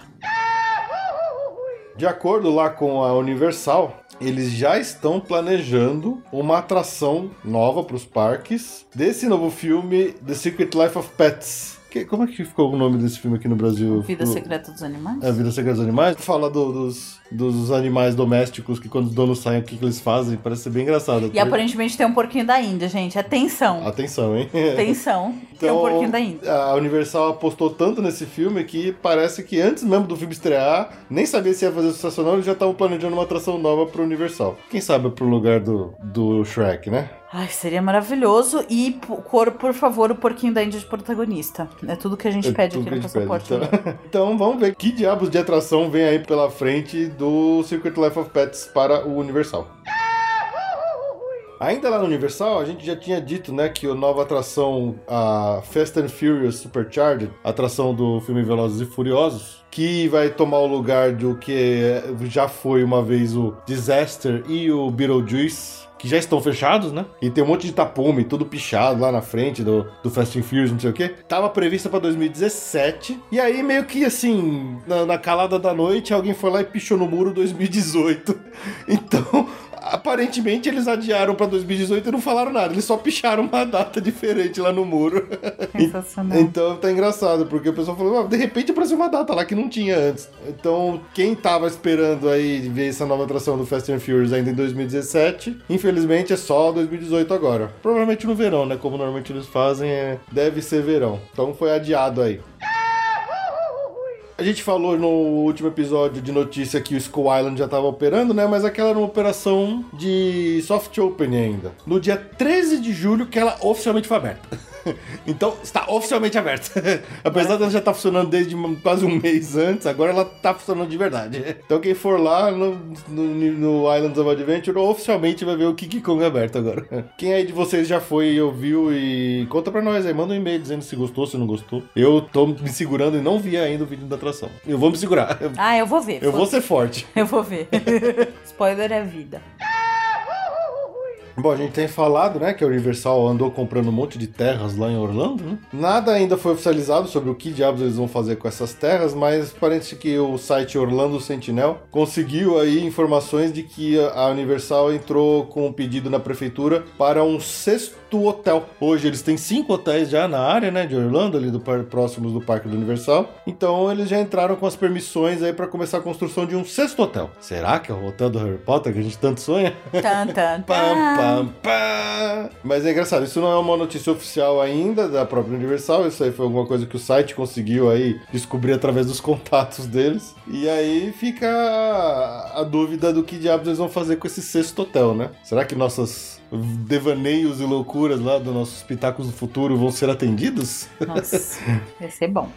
De acordo lá com a Universal, eles já estão planejando uma atração nova para os parques desse novo filme The Secret Life of Pets. Que- como é que ficou o nome desse filme aqui no Brasil? Vida O- Secreta dos Animais? É, Vida Secreta dos Animais. Fala do- dos, dos animais domésticos que quando os donos saem, o que, que eles fazem. Parece ser bem engraçado. E aparentemente tem um porquinho da Índia, gente. Atenção. Atenção, hein? Atenção. tem um porquinho da Índia. a Universal apostou tanto nesse filme que parece que antes mesmo do filme estrear, nem sabia se ia fazer sucesso ou não, eles já estavam planejando uma atração nova pro Universal. Quem sabe pro lugar do, do Shrek, né? Ai, seria maravilhoso. E, por, por favor, o porquinho da Índia de protagonista. É tudo que a gente É pede aqui no passaporte. pede. Então, então vamos ver que diabos de atração vem aí pela frente do Secret Life of Pets para o Universal. Ainda lá no Universal, a gente já tinha dito, né, que a nova atração, a Fast and Furious Supercharged, atração do filme Velozes e Furiosos, que vai tomar o lugar do que já foi uma vez o Disaster e o Beetlejuice, que já estão fechados, né? E tem um monte de tapume, tudo pichado lá na frente do, do Fast and Furious, não sei o quê. Tava prevista pra 2017. E aí, meio que assim, na, na calada da noite, alguém foi lá e pichou no muro 2018. Então, aparentemente, eles adiaram pra 2018 e não falaram nada. Eles só picharam uma data diferente lá no muro. Sensacional. Então tá engraçado, porque o pessoal falou, "Ah, de repente apareceu uma data lá que não tinha antes. Então, quem tava esperando aí ver essa nova atração do Fast and Furious ainda em 2017, infelizmente é só 2018 agora. Provavelmente no verão, né? Como normalmente eles fazem, é... deve ser verão. Então foi adiado aí. A gente falou no último episódio de notícia que o Skull Island já estava operando, né? Mas aquela era uma operação de soft opening ainda. No dia 13 de julho que ela oficialmente foi aberta. então, está oficialmente aberta. Apesar dela já estar funcionando desde quase um mês antes, agora ela está funcionando de verdade. Então quem for lá no, no, no Islands of Adventure oficialmente vai ver o Kiki Kong aberto agora. Quem aí de vocês já foi e ouviu e conta pra nós aí, manda um e-mail dizendo se gostou, se não gostou. Eu tô me segurando e não vi ainda o vídeo da atração. Eu vou me segurar. Ah, eu vou ver. Eu vou ser forte. Eu vou ver. Spoiler é vida. Bom, a gente tem falado, né, que a Universal andou comprando um monte de terras lá em Orlando, né? Nada ainda foi oficializado sobre o que diabos eles vão fazer com essas terras, mas parece que o site Orlando Sentinel conseguiu aí informações de que a Universal entrou com um pedido na prefeitura para um sexto hotel. Hoje eles têm cinco hotéis já na área, né, de Orlando, ali do próximos do Parque do Universal. Então eles já entraram com as permissões aí para começar a construção de um sexto hotel. Será que é o hotel do Harry Potter que a gente tanto sonha? Tan, tan, Pam, pam, pam. Mas é engraçado, isso não é uma notícia oficial ainda da própria Universal, isso aí foi alguma coisa que o site conseguiu aí descobrir através dos contatos deles. E aí fica a dúvida do que diabos eles vão fazer com esse sexto hotel, né? Será que nossas devaneios e loucuras lá dos nossos pitacos do futuro vão ser atendidos? Nossa, vai ser bom.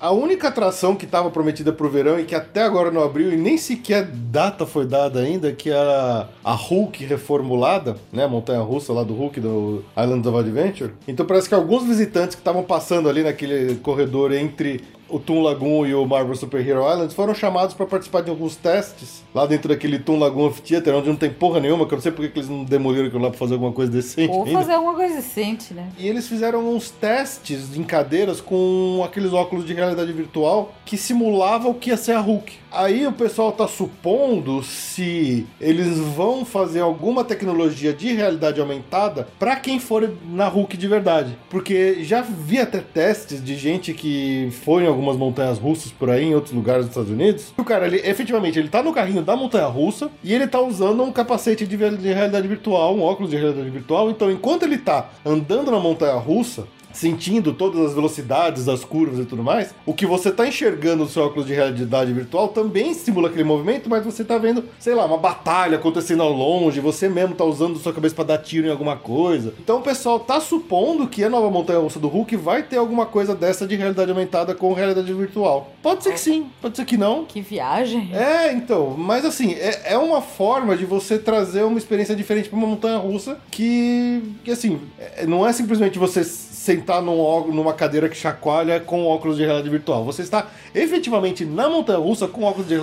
A única atração que estava prometida pro verão e que até agora não abriu e nem sequer data foi dada ainda, que era a Hulk reformulada, né? A montanha russa lá do Hulk do Islands of Adventure. Então parece que alguns visitantes que estavam passando ali naquele corredor entre o Toon Lagoon e o Marvel Super Hero Islands foram chamados para participar de alguns testes lá dentro daquele Toon Lagoon Amphitheater, onde não tem porra nenhuma, que eu não sei porque que eles não demoliram aquilo lá pra fazer alguma coisa decente Ou ainda. fazer alguma coisa decente, né? E eles fizeram uns testes em cadeiras com aqueles óculos de realidade virtual que simulavam o que ia ser a Hulk. Aí o pessoal tá supondo se eles vão fazer alguma tecnologia de realidade aumentada para quem for na Hulk de verdade. Porque já vi até testes de gente que foi em algumas montanhas russas por aí, em outros lugares dos Estados Unidos. E o cara, ele efetivamente, ele tá no carrinho da montanha russa e ele tá usando um capacete de, de realidade virtual, um óculos de realidade virtual. Então, enquanto ele tá andando na montanha russa, sentindo todas as velocidades das curvas e tudo mais, o que você tá enxergando no seu óculos de realidade virtual também simula aquele movimento, mas você tá vendo, sei lá, uma batalha acontecendo ao longe, você mesmo tá usando sua cabeça pra dar tiro em alguma coisa. Então o pessoal tá supondo que a nova montanha russa do Hulk vai ter alguma coisa dessa de realidade aumentada com realidade virtual. Pode ser que sim, pode ser que não. Que viagem. É, então, mas assim, é, é uma forma de você trazer uma experiência diferente pra uma montanha russa que, que assim, é- não é simplesmente você sentar num, numa cadeira que chacoalha com óculos de realidade virtual. Você está efetivamente na montanha russa com óculos de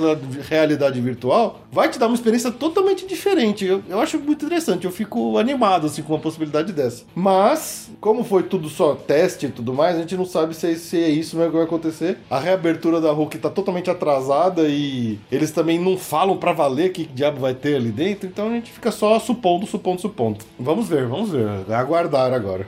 realidade virtual, vai te dar uma experiência totalmente diferente. Eu, eu acho muito interessante, eu fico animado assim com uma possibilidade dessa. Mas, como foi tudo só teste e tudo mais, a gente não sabe se, se é isso mesmo que vai acontecer. A reabertura da Hulk tá totalmente atrasada e eles também não falam pra valer que diabo vai ter ali dentro, então a gente fica só supondo, supondo, supondo. Vamos ver, vamos ver. É aguardar agora.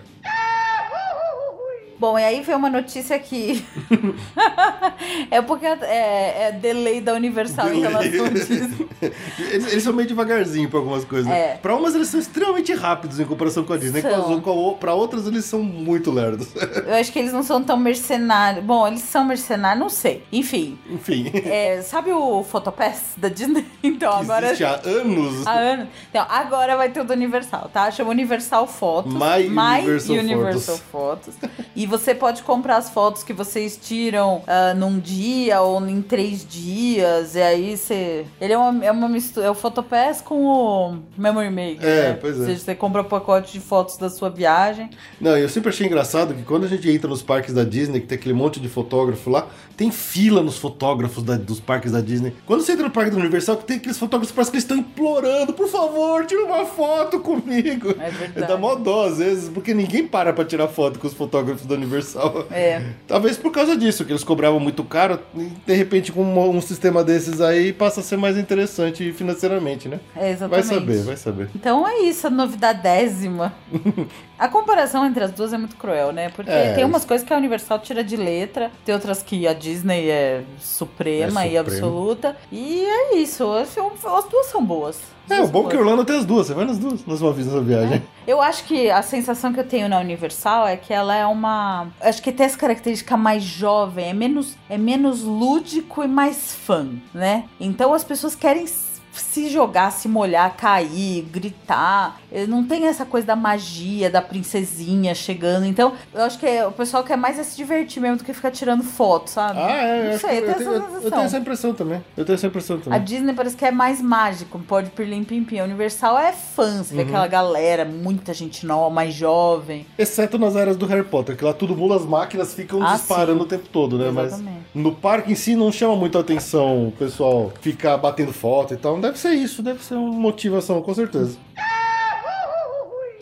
Bom, e aí veio uma notícia que. é porque é, é delay da Universal em relação a Disney. eles, eles são meio devagarzinho pra algumas coisas. né? É. Pra umas eles são extremamente rápidos em comparação com a Disney. São. com pra outras eles são muito lerdos. Eu acho que eles não são tão mercenários. Bom, eles são mercenários, não sei. Enfim. Enfim. é, sabe o Photopass da Disney? Então, agora. Existe há anos. Há anos. Então, agora vai ter o do Universal, tá? Chama Universal Fotos. My Universal Universal Fotos. E você pode comprar as fotos que vocês tiram ah, num dia ou em três dias. E aí você. Ele é uma, é uma mistura. É o Photopass com o Memory Maker. É, né? pois é. Ou seja, você compra um pacote de fotos da sua viagem. Não, eu sempre achei engraçado que quando a gente entra nos parques da Disney, que tem aquele monte de fotógrafo lá, tem fila nos fotógrafos da- dos parques da Disney. Quando você entra no parque do Universal, que tem aqueles fotógrafos que parece que eles estão implorando, por favor, tira uma foto comigo. É verdade. Dá mó dó às vezes, porque ninguém para pra tirar foto com os fotógrafos do Universal. É. Talvez por causa disso, que eles cobravam muito caro, e de repente com um, um sistema desses aí passa a ser mais interessante financeiramente, né? É, Vai exatamente. saber, vai saber. Então é isso, a novidade décima. a comparação entre as duas é muito cruel, né? Porque É. tem umas coisas que a Universal tira de letra, tem outras que a Disney é suprema É e absoluta. E é isso, as, as duas são boas. É, o bom é que. Orlando tem as duas, você vai nas duas, nas uma vez nessa viagem. Eu acho que a sensação que eu tenho na Universal é que ela é uma. Acho que tem essa característica mais jovem, é menos, é menos lúdico e mais fã, né? Então as pessoas querem se jogar, se molhar, cair, gritar. Eh, Não tem essa coisa da magia, da princesinha chegando. Então, eu acho que é- o pessoal quer mais é se divertir mesmo do que ficar tirando foto, sabe? Ah, é, eu, Não acho sei, eu eu, tenho eu- eu tenho essa impressão também. Eu tenho essa impressão A também. Disney parece que é mais mágico, pode pirlim pim pim. A Universal é fã, você vê Uhum. aquela galera, muita gente nova, mais jovem. Exceto nas áreas do Harry Potter, que lá todo mundo, as máquinas ficam Ah, disparando sim. o tempo todo, né? Exatamente. Mas no parque em si não chama muito a atenção o pessoal ficar batendo foto e tal. Deve ser isso, deve ser uma motivação, com certeza.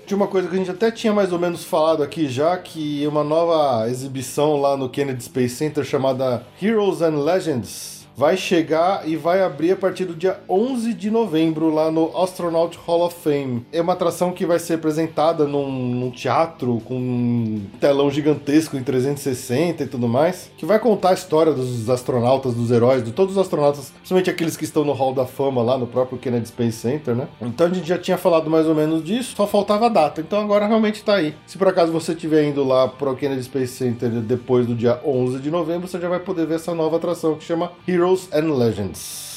Tinha uma coisa que a gente até tinha mais ou menos falado aqui já, que uma nova exibição lá no Kennedy Space Center chamada Heroes and Legends vai chegar e vai abrir a partir do dia 11 de novembro lá no Astronaut Hall of Fame. É uma atração que vai ser apresentada num, num teatro com um telão gigantesco em 360 e tudo mais, que vai contar a história dos astronautas, dos heróis, de todos os astronautas, principalmente aqueles que estão no Hall da Fama lá no próprio Kennedy Space Center, né? Então a gente já tinha falado mais ou menos disso, só faltava a data. Então agora realmente tá aí. Se por acaso você estiver indo lá pro Kennedy Space Center depois do dia 11 de novembro, você já vai poder ver essa nova atração que chama Heroes and Legends.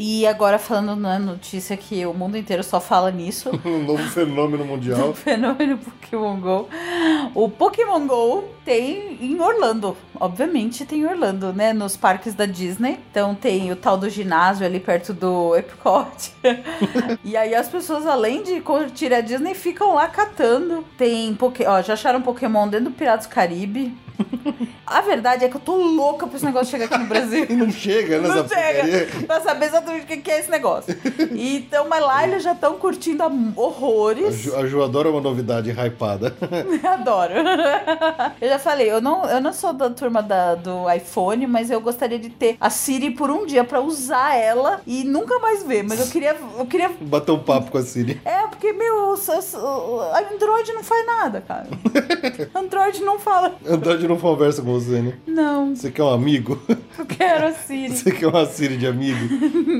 E agora falando na notícia que o mundo inteiro só fala nisso. Um novo fenômeno mundial. fenômeno Pokémon GO. O Pokémon GO tem em Orlando. Obviamente tem em Orlando, né? Nos parques da Disney. Então tem o tal do ginásio ali perto do Epcot. e aí as pessoas, além de curtir a Disney, ficam lá catando. Tem Poké... Ó, já acharam Pokémon dentro do Piratas do Caribe. A verdade é que eu tô louca pra esse negócio chegar aqui no Brasil. E não chega nessa Não chega porcaria. pra saber exatamente o que é esse negócio. Então, mas lá eles já estão curtindo a- A horrores. Ju, a Ju adora uma novidade hypada. Adoro. Eu já falei, eu não, eu não sou da turma da- do iPhone, mas eu gostaria de ter a Siri por um dia pra usar ela e nunca mais ver. Mas eu queria. Eu queria. Bater um papo com a Siri. É, porque, meu, o Android não faz nada, cara. Android não fala. Android não conversa com você, né? Não, Você quer um amigo? eu quero a Siri. Você quer uma Siri de amigo?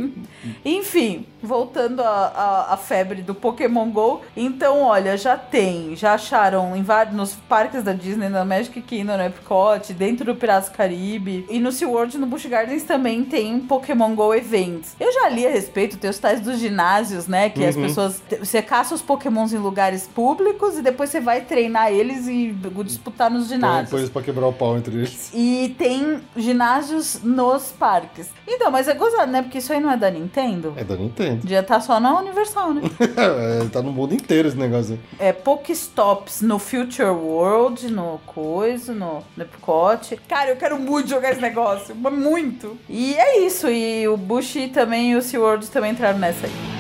Enfim, voltando à febre do Pokémon GO. Então, olha, já tem, já acharam em vários, nos parques da Disney, na Magic Kingdom, no Epcot, dentro do Piratas do Caribe. E no SeaWorld, no Busch Gardens, também tem Pokémon GO Events. Eu já li a respeito, tem os tais dos ginásios, né? Que as pessoas... Você caça os Pokémons em lugares públicos e depois você vai treinar eles e disputar nos ginásios. Depois pra quebrar o pau entre eles. E tem ginásios nos parques. Então, mas é gozado, né? Porque isso aí não é da Nintendo. É da Nintendo. Devia estar só na Universal, né? É, tá no mundo inteiro esse negócio. É Pokestops no Future World, no Coisa, no, no Epcot. Cara, eu quero muito jogar esse negócio, muito. E é isso, e o Bush também e o SeaWorld também entraram nessa aí.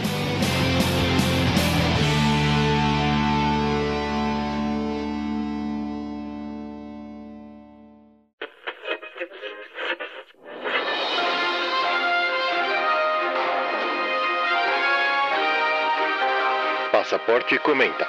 Passaporte comenta.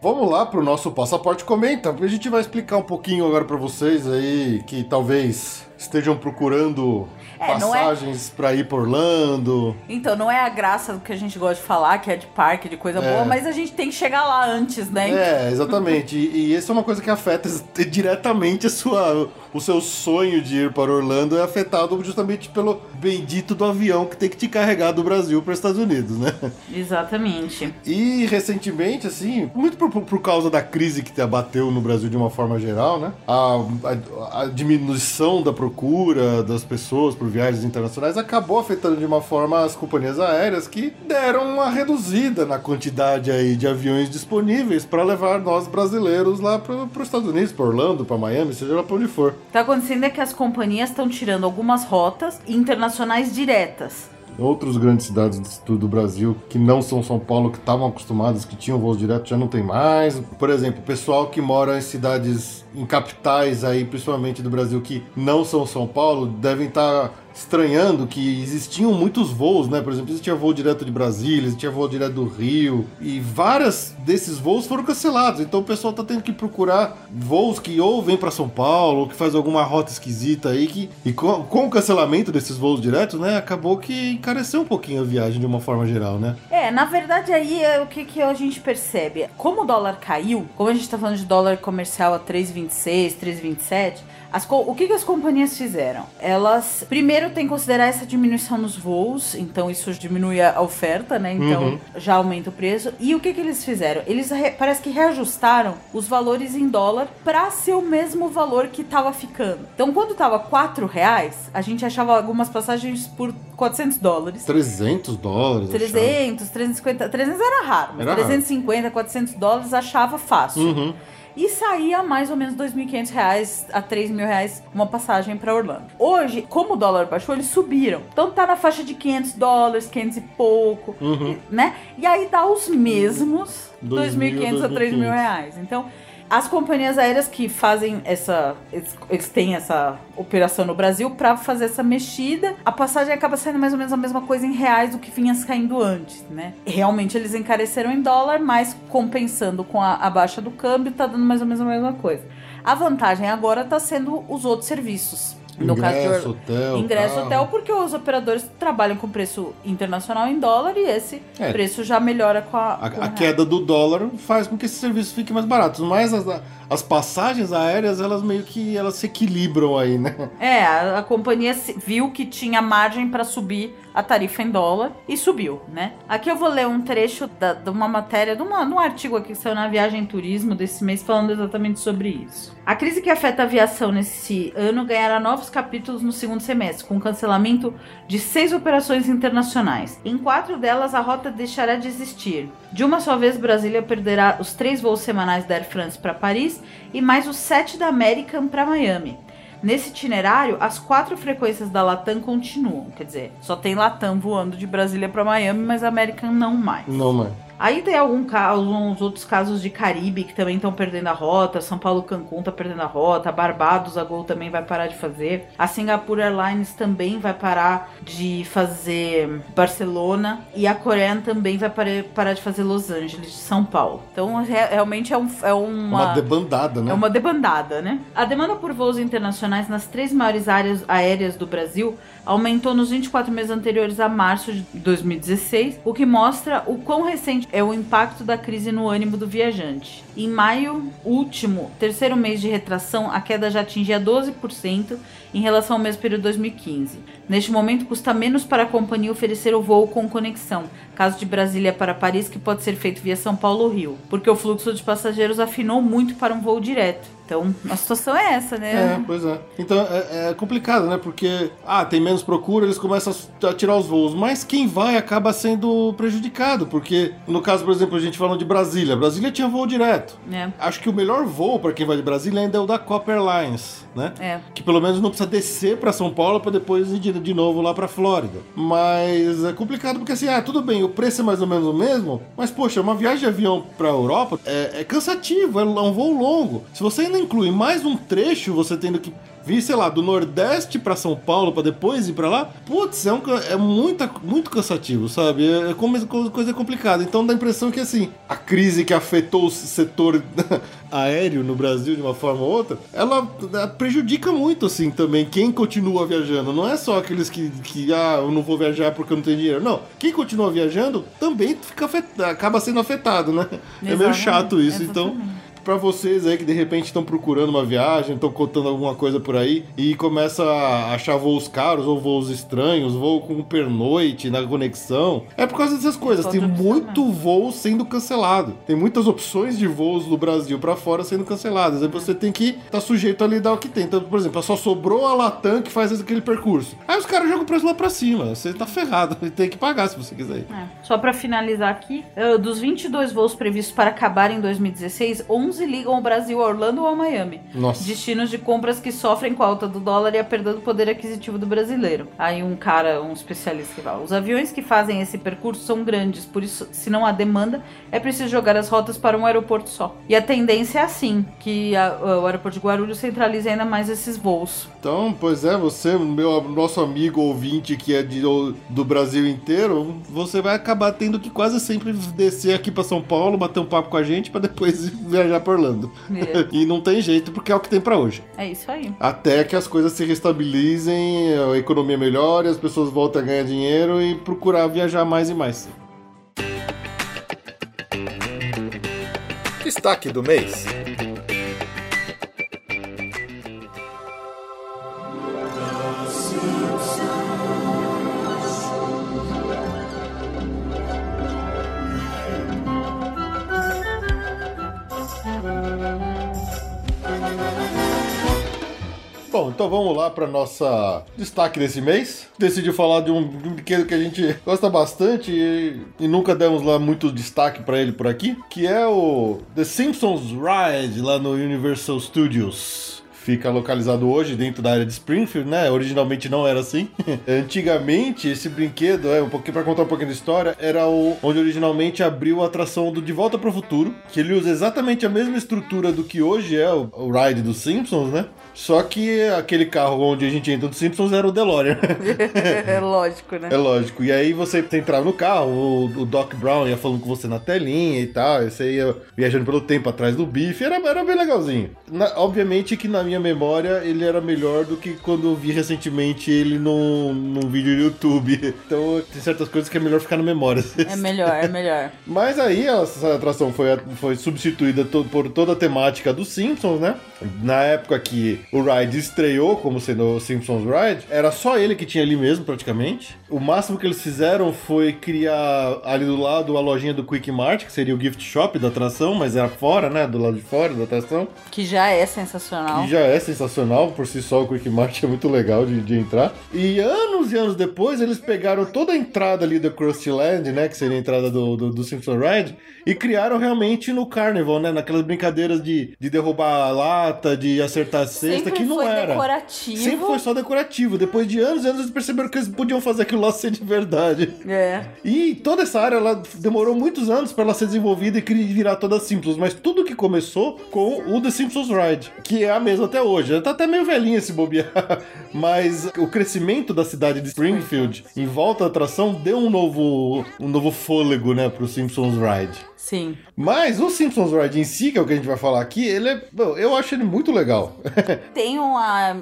Vamos lá para o nosso Passaporte Comenta, porque a gente vai explicar um pouquinho agora para vocês aí que talvez estejam procurando é, é- passagens pra ir por Orlando. Então, não é a graça do que a gente gosta de falar, que é de parque, de coisa É. boa, mas a gente tem que chegar lá antes, né? É, exatamente. e, e isso é uma coisa que afeta diretamente a sua, o seu sonho de ir para Orlando é afetado justamente pelo bendito do avião que tem que te carregar do Brasil para os Estados Unidos, né? Exatamente. E recentemente, assim, muito por, por causa da crise que te abateu no Brasil de uma forma geral, né? A, a- a diminuição da procura das pessoas por viagens internacionais acabou afetando de uma forma as companhias aéreas que deram uma reduzida na quantidade aí de aviões disponíveis para levar nós brasileiros lá para os Estados Unidos, para Orlando, para Miami, seja lá para onde for. Tá acontecendo é que as companhias estão tirando algumas rotas internacionais diretas. Outras grandes cidades do, do Brasil que não são São Paulo, que estavam acostumadas, que tinham voos diretos, já não tem mais. Por exemplo, o pessoal que mora em cidades, em capitais aí, principalmente do Brasil, que não são São Paulo, devem estar estranhando que existiam muitos voos, né? Por exemplo, existia voo direto de Brasília, existia voo direto do Rio, e várias desses voos foram cancelados. Então o pessoal tá tendo que procurar voos que ou vêm para São Paulo, ou que faz alguma rota esquisita aí, que, e com, com o cancelamento desses voos diretos, né? Acabou que encareceu um pouquinho a viagem de uma forma geral, né? É, na verdade aí é o que, que a gente percebe. Como o dólar caiu, como a gente tá falando de dólar comercial a 3,26, 3,27, as o que, que as companhias fizeram? Elas primeiro têm que considerar essa diminuição nos voos, então isso diminui a oferta, né? Então Uhum. já aumenta o preço. E o que, que eles fizeram? Eles re- parece que reajustaram os valores em dólar para ser o mesmo valor que tava ficando. Então quando tava 4 reais, a gente achava algumas passagens por 400 dólares. 300 dólares. achava. 300, 350, 300 era raro, mas Era raro. 350, 400 dólares achava fácil. Uhum. E saía mais ou menos 2.500 reais a 3 mil reais uma passagem para Orlando. Hoje, como o dólar baixou, eles subiram. Então tá na faixa de 500 dólares, 500 e pouco, Uhum. né? E aí dá os mesmos 2.000, 2.500 a 3 mil 2.500. reais. Então, as companhias aéreas que fazem essa. Eles, eles têm essa operação no Brasil para fazer essa mexida, a passagem acaba saindo mais ou menos a mesma coisa em reais do que vinha caindo antes, né? Realmente eles encareceram em dólar, mas compensando com a, a baixa do câmbio, tá dando mais ou menos a mesma coisa. A vantagem agora tá sendo os outros serviços. No caso Ingresso, Orlando. hotel. Ingresso carro. hotel, porque os operadores trabalham com preço internacional em dólar e esse É. preço já melhora com a. A, com a queda do dólar faz com que esses serviços fiquem mais baratos, mas as, as passagens aéreas, elas meio que elas se equilibram aí, né? É, a, a companhia viu que tinha margem para subir a tarifa em dólar e subiu, né? Aqui eu vou ler um trecho da- de uma matéria, de, uma, de um artigo aqui que saiu na Viagem Turismo desse mês falando exatamente sobre isso. A crise que afeta a aviação nesse ano ganhará novos capítulos no segundo semestre, com cancelamento de seis operações internacionais. Em quatro delas, a rota deixará de existir. De uma só vez, Brasília perderá os três voos semanais da Air France para Paris e mais os sete da American para Miami. Nesse itinerário, as quatro frequências da Latam continuam. Quer dizer, só tem Latam voando de Brasília para Miami, mas American não mais. Não, mano. Aí tem algum ca- alguns outros casos de Caribe que também estão perdendo a rota. São Paulo Cancún tá perdendo a rota. Barbados, a Gol também vai parar de fazer. A Singapore Airlines também vai parar de fazer Barcelona. E a Coreia também vai parar de fazer Los Angeles, São Paulo. Então, re- realmente é, um, é uma... Uma debandada, né? É uma debandada, né? A demanda por voos internacionais nas três maiores áreas aéreas do Brasil aumentou nos 24 meses anteriores a março de 2016, o que mostra o quão recente é o impacto da crise no ânimo do viajante. Em maio último, terceiro mês de retração, a queda já atingia 12% em relação ao mesmo período de 2015. Neste momento, custa menos para a companhia oferecer o voo com conexão, caso de Brasília para Paris, que pode ser feito via São Paulo ou Rio, porque o fluxo de passageiros afinou muito para um voo direto. Então, a situação é essa, É, né? pois é. Então é, é complicado, né? Porque, ah, tem menos procura, eles começam a tirar os voos. Mas quem vai acaba sendo prejudicado. Porque, no caso, por exemplo, a gente falando de Brasília. Brasília tinha voo direto. É. Acho que o melhor voo para quem vai de Brasília ainda é o da Copper Airlines, né? É. Que pelo menos não precisa descer para São Paulo para depois ir de, novo lá para Flórida. Mas é complicado porque assim, ah, tudo bem, o preço é mais ou menos o mesmo, mas poxa, uma viagem de avião para Europa é, é cansativo, é um voo longo. Se você ainda inclui mais um trecho, você tendo que vir, sei lá, do Nordeste pra São Paulo pra depois ir pra lá, putz, é, um, é muita, muito cansativo, sabe? É, como- coisa complicada. Então dá a impressão que, assim, a crise que afetou o setor aéreo no Brasil de uma forma ou outra, ela eh, prejudica muito, assim, também quem continua viajando. Não é só aqueles que, que ah, eu não vou viajar porque eu não tenho dinheiro. Não, quem continua viajando também fica afet- acaba sendo afetado, né? É meio Exatamente, chato isso. Então, Pra vocês aí que de repente estão procurando uma viagem, estão contando alguma coisa por aí e começa a achar voos caros ou voos estranhos, voo com pernoite na conexão, é por causa dessas coisas. Tem muito voo sendo cancelado. Tem muitas opções de voos do Brasil pra fora sendo canceladas. Aí você tem que estar sujeito a lidar o que tem. Então, por exemplo, só sobrou a Latam que faz aquele percurso. Aí os caras jogam o preço lá pra cima. Você tá ferrado. Tem que pagar se você quiser ir. É. Só pra finalizar aqui, eh, dos 22 voos previstos para acabar em 2016, 11 ligam ao Brasil, a Orlando ou a Miami. Nossa. Destinos de compras que sofrem com a alta do dólar e a perda do poder aquisitivo do brasileiro. Aí um cara, um especialista que fala, os aviões que fazem esse percurso são grandes, por isso, se não há demanda, é preciso jogar as rotas para um aeroporto só. E a tendência é assim, que a- o aeroporto de Guarulhos centralize ainda mais esses voos. Então, pois é, você, meu nosso amigo ouvinte que é de, do Brasil inteiro, você vai acabar tendo que quase sempre descer aqui pra São Paulo, bater um papo com a gente pra depois viajar pra Orlando. É. e não tem jeito porque é o que tem pra hoje. É isso aí. Até que as coisas se restabilizem, a economia melhore, as pessoas voltem a ganhar dinheiro e procurar viajar mais e mais. Destaque do mês. Bom, então vamos lá para nossa destaque desse mês. Decidi falar de um, brinquedo que a gente gosta bastante e, e nunca demos lá muito destaque para ele por aqui, que é o The Simpsons Ride lá no Universal Studios. Fica localizado hoje dentro da área de Springfield, né? Originalmente não era assim. Antigamente, esse brinquedo, é um pouquinho para contar um pouquinho da história, era o onde originalmente abriu a atração do De Volta para o Futuro, que ele usa exatamente a mesma estrutura do que hoje é o, o ride dos Simpsons, né? Só que aquele carro onde a gente entra dos Simpsons era o DeLorean. é lógico, né? É lógico. E aí você entrava no carro, o, o Doc Brown ia falando com você na telinha e tal, e você ia viajando pelo tempo atrás do bife, era, era bem legalzinho. Na- obviamente que na minha memória ele era melhor do que quando eu vi recentemente ele num, num vídeo do YouTube. Então tem certas coisas que é melhor ficar na memória. É melhor, é melhor. Mas aí essa atração foi, foi substituída to- por toda a temática dos Simpsons, né? Na época que o Ride estreou como sendo o Simpsons Ride, era só ele que tinha ali mesmo, praticamente. O máximo que eles fizeram foi criar ali do lado a lojinha do Quick Mart, que seria o gift shop da atração, mas era fora, né? Do lado de fora da atração. Que já é sensacional. E já é sensacional, por si só o Quick Mart é muito legal de, de entrar. E anos e anos depois, eles pegaram toda a entrada ali do Krusty Land, né? Que seria a entrada do, do, do Simpson Ride, e criaram realmente no Carnival, né? Naquelas brincadeiras de, de derrubar a lata, de acertar a cesta, Sempre que não foi era. decorativo. Sempre foi só decorativo. Depois de anos e anos, eles perceberam que eles podiam fazer aquilo lá ser de verdade. É. E toda essa área ela demorou muitos anos para ela ser desenvolvida e virar toda Simpsons, mas tudo que começou com o The Simpsons Ride, que é a mesma até hoje. Ela Tá até meio velhinha esse bobear, mas o crescimento da cidade de Springfield em volta da atração deu um novo, um novo fôlego, né, pro Simpsons Ride. Sim. Mas o Simpsons Ride em si, que é o que a gente vai falar aqui, ele é, bom, eu acho ele muito legal. Tem uma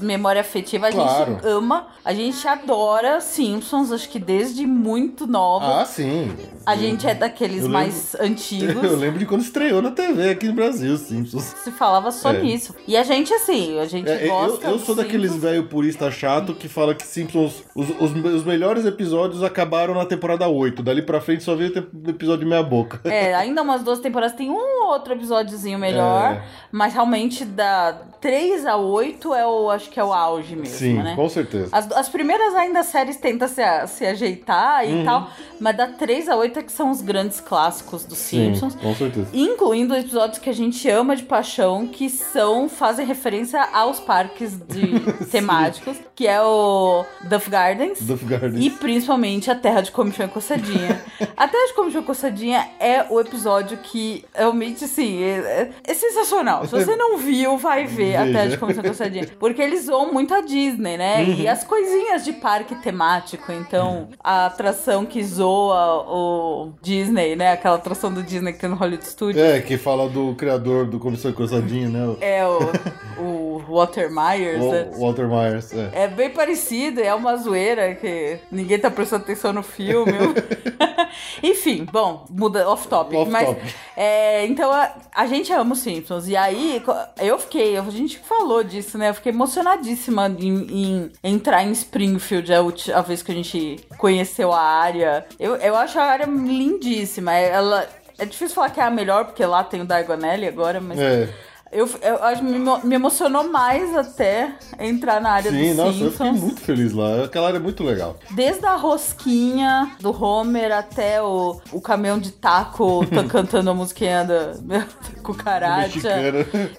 memória afetiva, a Claro. gente ama, a gente adora Simpsons, acho que desde muito nova. ah, sim. a gente é daqueles Eu mais antigos. Eu lembro de quando estreou na TV aqui no Brasil, Simpsons. Se falava só É. nisso. E a gente, assim, a gente É, eu, gosta. eu dos sou daqueles velho purista chato que fala que Simpsons, os, os, os melhores episódios acabaram na temporada 8. Dali pra frente só veio episódio meia boca. É, ainda umas duas temporadas tem um ou outro episódiozinho melhor, É. mas realmente da 3 a 8 é o, acho que é o auge mesmo, Sim, né? com certeza. As, as primeiras ainda as séries tentam se, se ajeitar Uhum. e tal, mas da 3 a 8 é que são os grandes clássicos dos Sim, Simpsons. com certeza. Incluindo episódios que a gente ama de paixão, que são, fazem referência aos parques de temáticos, que é o Duff Gardens. Duff Gardens. E principalmente a Terra de Comichão e Coçadinha. a Terra de Comichão e Coçadinha é o episódio que realmente gente, sim, é, é sensacional. Se você não viu, vai ver Veja. até de Comissão Coçadinha. Porque eles zoam muito a Disney, né? Uhum. E as coisinhas de parque temático. Então, a atração que zoa o Disney, né? Aquela atração do Disney que tem no Hollywood Studios. É, que fala do criador do Comissão Coçadinha, né? É, o, o Walter Myers, né? O Walter Myers, é. É bem parecido, é uma zoeira que ninguém tá prestando atenção no filme. Enfim, bom, muda off topic. Off mas topic. é, então a, a gente ama os Simpsons. E aí eu fiquei, a gente falou disso, né? Eu fiquei emocionadíssima em, em entrar em Springfield a, a vez que a gente conheceu a área. Eu, eu acho a área lindíssima. É- Ela. É difícil falar que é a melhor, porque lá tem o Diagonelli agora, mas. É. Eu, eu acho me, me emocionou mais até entrar na área Sim, dos nossa, eu Simpsons. fiquei muito feliz lá. Aquela área é muito legal. Desde a rosquinha do Homer até o, o caminhão de taco tá cantando a musiquinha da, cucaracha.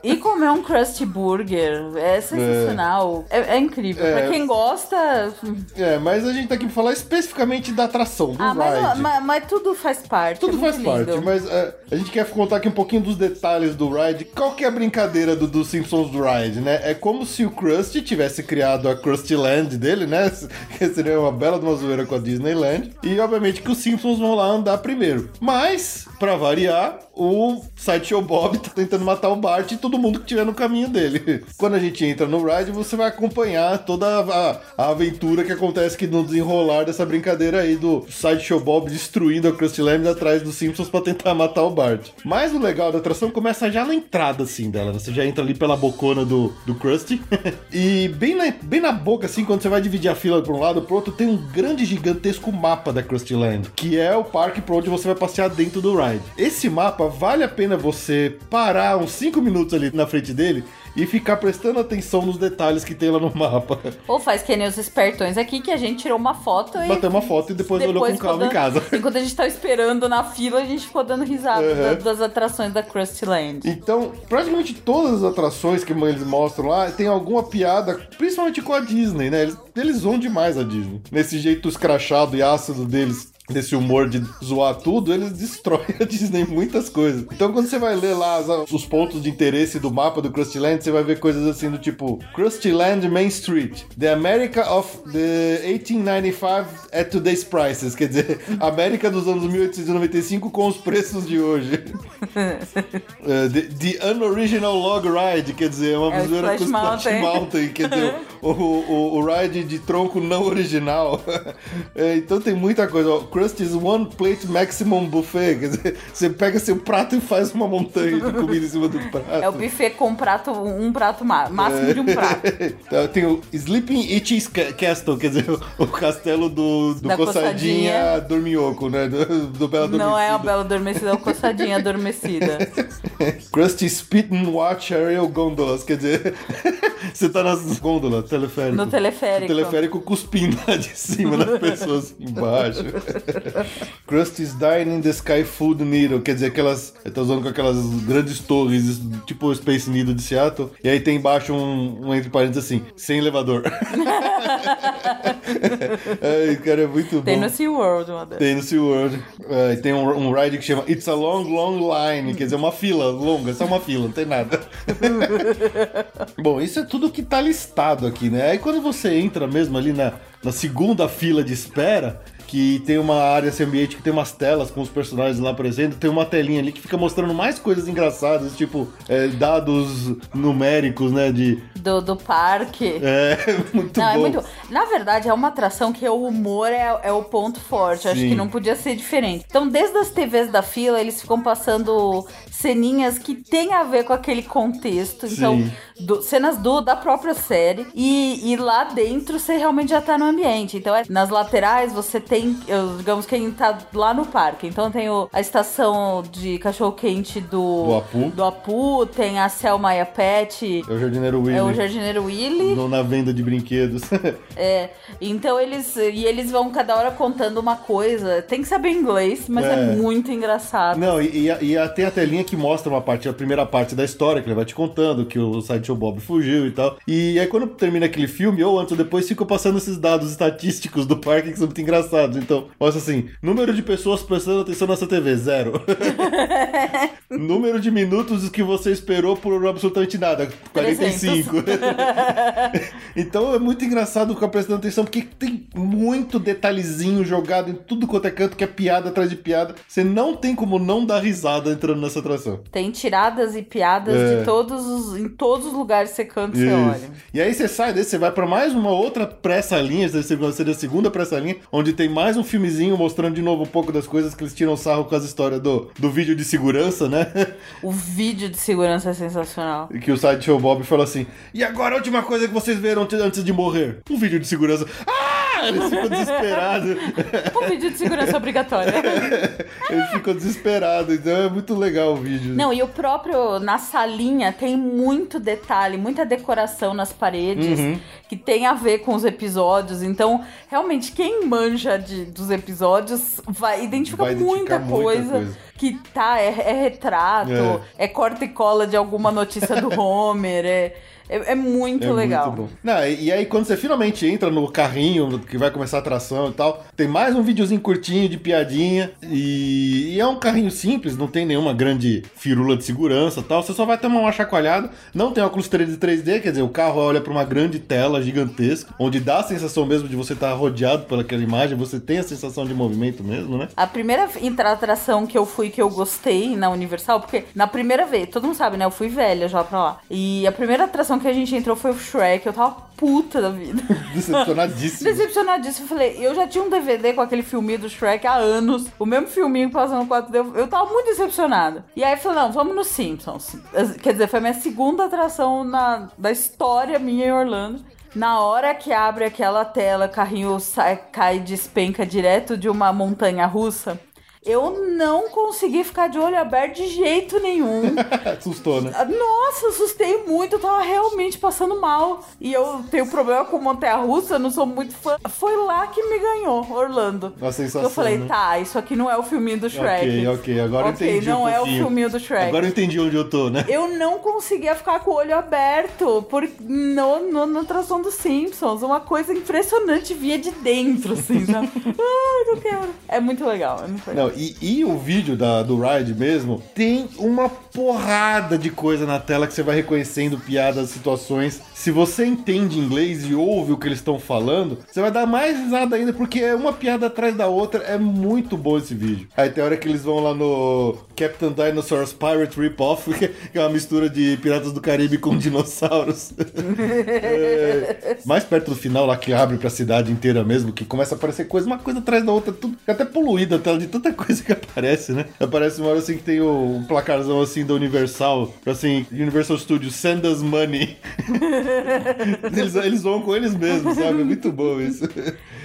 E comer um Krusty Burger. É sensacional. É, é incrível. É. Pra quem gosta. É, mas a gente tá aqui pra falar especificamente da atração, do Ah, mas, ride. mas, mas tudo faz parte. Tudo é faz muito parte, lindo. mas é, a gente quer contar aqui um pouquinho dos detalhes do ride. Qual que é a brincadeira do, do Simpsons ride, né? É como se o Krusty tivesse criado a Krusty Land dele, né? Que seria uma bela de uma zoeira com a Disneyland. E obviamente que os Simpsons vão lá andar primeiro. Mas, pra variar, o Sideshow Bob tá tentando matar o Bart e todo mundo que tiver no caminho dele. Quando a gente entra no ride, você vai acompanhar toda a, a aventura que acontece aqui no desenrolar dessa brincadeira aí do Sideshow Bob destruindo a Krusty Land atrás dos Simpsons pra tentar matar o Bart. Mas o legal da atração começa já na entrada, assim, dela. Você já entra ali pela bocona do, do Krusty. e bem na, bem na boca, assim, quando você vai dividir a fila pra um lado pro outro, tem um grande, gigantesco mapa da Krusty Land, que é o parque por onde você vai passear dentro do ride. Esse mapa vale a pena você parar uns 5 minutos ali na frente dele e ficar prestando atenção nos detalhes que tem lá no mapa. Ou faz que nem os espertões aqui, que a gente tirou uma foto e. Bateu uma foto e depois, olhou com calma em ficou casa. dando- Enquanto a gente tava esperando na fila, a gente ficou dando risada Uhum. da- das atrações da Krusty Land. Então, praticamente todas as atrações que eles mostram lá tem alguma piada, principalmente com a Disney, né? Eles, eles zoam demais a Disney. Nesse jeito escrachado e ácido deles. Desse humor de zoar tudo, eles destroem a Disney muitas coisas. Então, quando você vai ler lá os pontos de interesse do mapa do Krusty Land, você vai ver coisas assim do tipo Krusty Land Main Street, The America of the 1895 at today's prices. Quer dizer, América dos anos 1895 com os preços de hoje. É, the, the Unoriginal Log Ride, quer dizer, uma É com o Splash Mountain. Mountain, quer dizer, o, o, o ride de tronco não original. É, então tem muita coisa. Ó. Krusty's One Plate Maximum Buffet, quer dizer, você pega seu prato e faz uma montanha de comida em cima do prato. É o buffet com prato, um prato máximo de um prato. Então, Tem o Sleeping Itchy's Ca- Castle, quer dizer, o castelo do, do Da coçadinha, coçadinha. Dorminhoco, né? Do, do Bela Não é Adormecida. Bela Adormecida, é o Coçadinha Adormecida. Krusty Spit and Watch Aerial Gondolas, quer dizer, você tá nas gôndolas, teleférico. No teleférico. O teleférico cuspindo lá de cima das pessoas embaixo. Krusty's Dine in the Sky Food Needle, quer dizer, aquelas. Ele tá usando com aquelas grandes torres, tipo o Space Needle de Seattle. E aí tem embaixo um, um entre parênteses assim, sem elevador. Ai, cara, é muito Tem bom. no SeaWorld uma dessas. Tem no SeaWorld. É, e tem um, um ride que chama It's a Long, Long Line, quer dizer, uma fila longa, só uma fila, não tem nada. Bom, isso é tudo que tá listado aqui, né? Aí quando você entra mesmo ali na, na segunda fila de espera, que tem uma área, esse ambiente que tem umas telas com os personagens lá presentes, tem uma telinha ali que fica mostrando mais coisas engraçadas, tipo é, dados numéricos, né? De. Do, do parque. É, muito Não, bom. é muito. Na verdade, é uma atração que o humor é, é o ponto forte. Acho Sim. que não podia ser diferente. Então, desde as TVs da fila, eles ficam passando ceninhas que tem a ver com aquele contexto. Então, do- cenas do, da própria série. E, e lá dentro você realmente já tá no ambiente. Então, é- nas laterais você tem, eu- digamos, quem tá lá no parque. Então, tem o- a estação de cachorro-quente do, Do Apu. do Apu, tem a Selma e a Pet. É o jardineiro Willy. É o jardineiro Willy. no- Na venda de brinquedos. É, então eles e eles vão cada hora contando uma coisa. Tem que saber inglês, mas é, É. muito engraçado. Não, e, e, a- e a- tem a telinha que mostra uma parte, a primeira parte da história, que ele vai te contando que o Sideshow Bob fugiu e tal. E aí quando termina aquele filme, ou antes ou depois, ficam passando esses dados estatísticos do parque que são muito engraçados. Então, mostra assim, número de pessoas prestando atenção nessa TV, zero. número de minutos que você esperou por absolutamente nada, 45. então é muito engraçado ficar prestando atenção, porque tem muito detalhezinho jogado em tudo quanto é canto, que é piada atrás de piada. Você não tem como não dar risada entrando nessa atração. Tem tiradas e piadas É. de todos os, em todos os lugares que você canta e você olha. E aí você sai desse, você vai pra mais uma outra pressa-linha, essa segunda- seria a segunda pressa-linha, onde tem mais um filmezinho mostrando de novo um pouco das coisas que eles tiram sarro com as histórias do, do vídeo de segurança, né? O vídeo de segurança é sensacional. que o Sideshow Bob falou assim: E agora a última coisa que vocês viram antes- antes de morrer? Um vídeo de segurança. Ah! Eles ficam desesperados. Um vídeo de segurança obrigatória. Eles ficam desesperados. Então é muito legal o vídeo. Não, e o próprio, na salinha, tem muito detalhe, muita decoração nas paredes Uhum. que tem a ver com os episódios. Então, realmente, quem manja de, dos episódios vai identificar Vai muita, muita coisa, coisa. que tá, é, é retrato, é. corta e cola de alguma notícia do Homer, é, é, é muito É legal. muito bom. Não, e, aí, quando você finalmente entra no carrinho, que vai começar a atração e tal, tem mais um videozinho curtinho de piadinha. E, e é um carrinho simples, não tem nenhuma grande firula de segurança e tal. Você só vai tomar uma chacoalhada. Não tem óculos 3D, 3D, quer dizer, o carro olha pra uma grande tela gigantesca, onde dá a sensação mesmo de você estar rodeado pelaquela imagem, você tem a sensação de movimento mesmo, né? A primeira atração que eu fui que eu gostei na Universal, porque na primeira vez, todo mundo sabe, né? Eu fui velha já pra lá. E a primeira atração que a gente entrou foi o Shrek. Eu tava puta da vida. Decepcionadíssimo. Decepcionadíssima. Eu falei, eu já tinha um DVD com aquele filminho do Shrek há anos. O mesmo filminho passando 4D. Eu, eu tava muito decepcionada. E aí eu falei, não, vamos no Simpsons. Quer dizer, foi a minha segunda atração na, da história minha em Orlando. Na hora que abre aquela tela, o carrinho sai, cai despenca direto de uma montanha russa. Eu não consegui ficar de olho aberto de jeito nenhum. Assustou, né? Nossa, assustei muito, eu tava realmente passando mal. E eu tenho problema com montanha russa, eu não sou muito fã. Foi lá que me ganhou, Orlando. A sensação, eu falei, né? tá, isso aqui não é o filminho do Shrek. Ok, ok, agora eu Ok, entendi. não um é o filminho do Shrek. Agora eu entendi onde eu tô, né? Eu não conseguia ficar com o olho aberto por, no, no, na atração dos Simpsons. Uma coisa impressionante via de dentro, assim, sabe? Ai, não quero. É muito legal, é muito legal. Não, e, e o vídeo da, do Ride mesmo tem uma porrada de coisa na tela que você vai reconhecendo piadas, situações. Se você entende inglês e ouve o que eles estão falando, você vai dar mais risada ainda, porque é uma piada atrás da outra. É muito bom esse vídeo. Aí tem hora que eles vão lá no Captain Dinosaur's Pirate Rip-Off, que é uma mistura de Piratas do Caribe com dinossauros. É, mais perto do final lá que abre pra cidade inteira mesmo, que começa a aparecer coisa, uma coisa atrás da outra, tudo até poluída a tela de tanta coisa que aparece, né? Aparece uma hora assim que tem um placarzão assim da Universal, assim, Universal Studios, send us money. eles, eles vão com eles mesmos, sabe? É muito bom isso.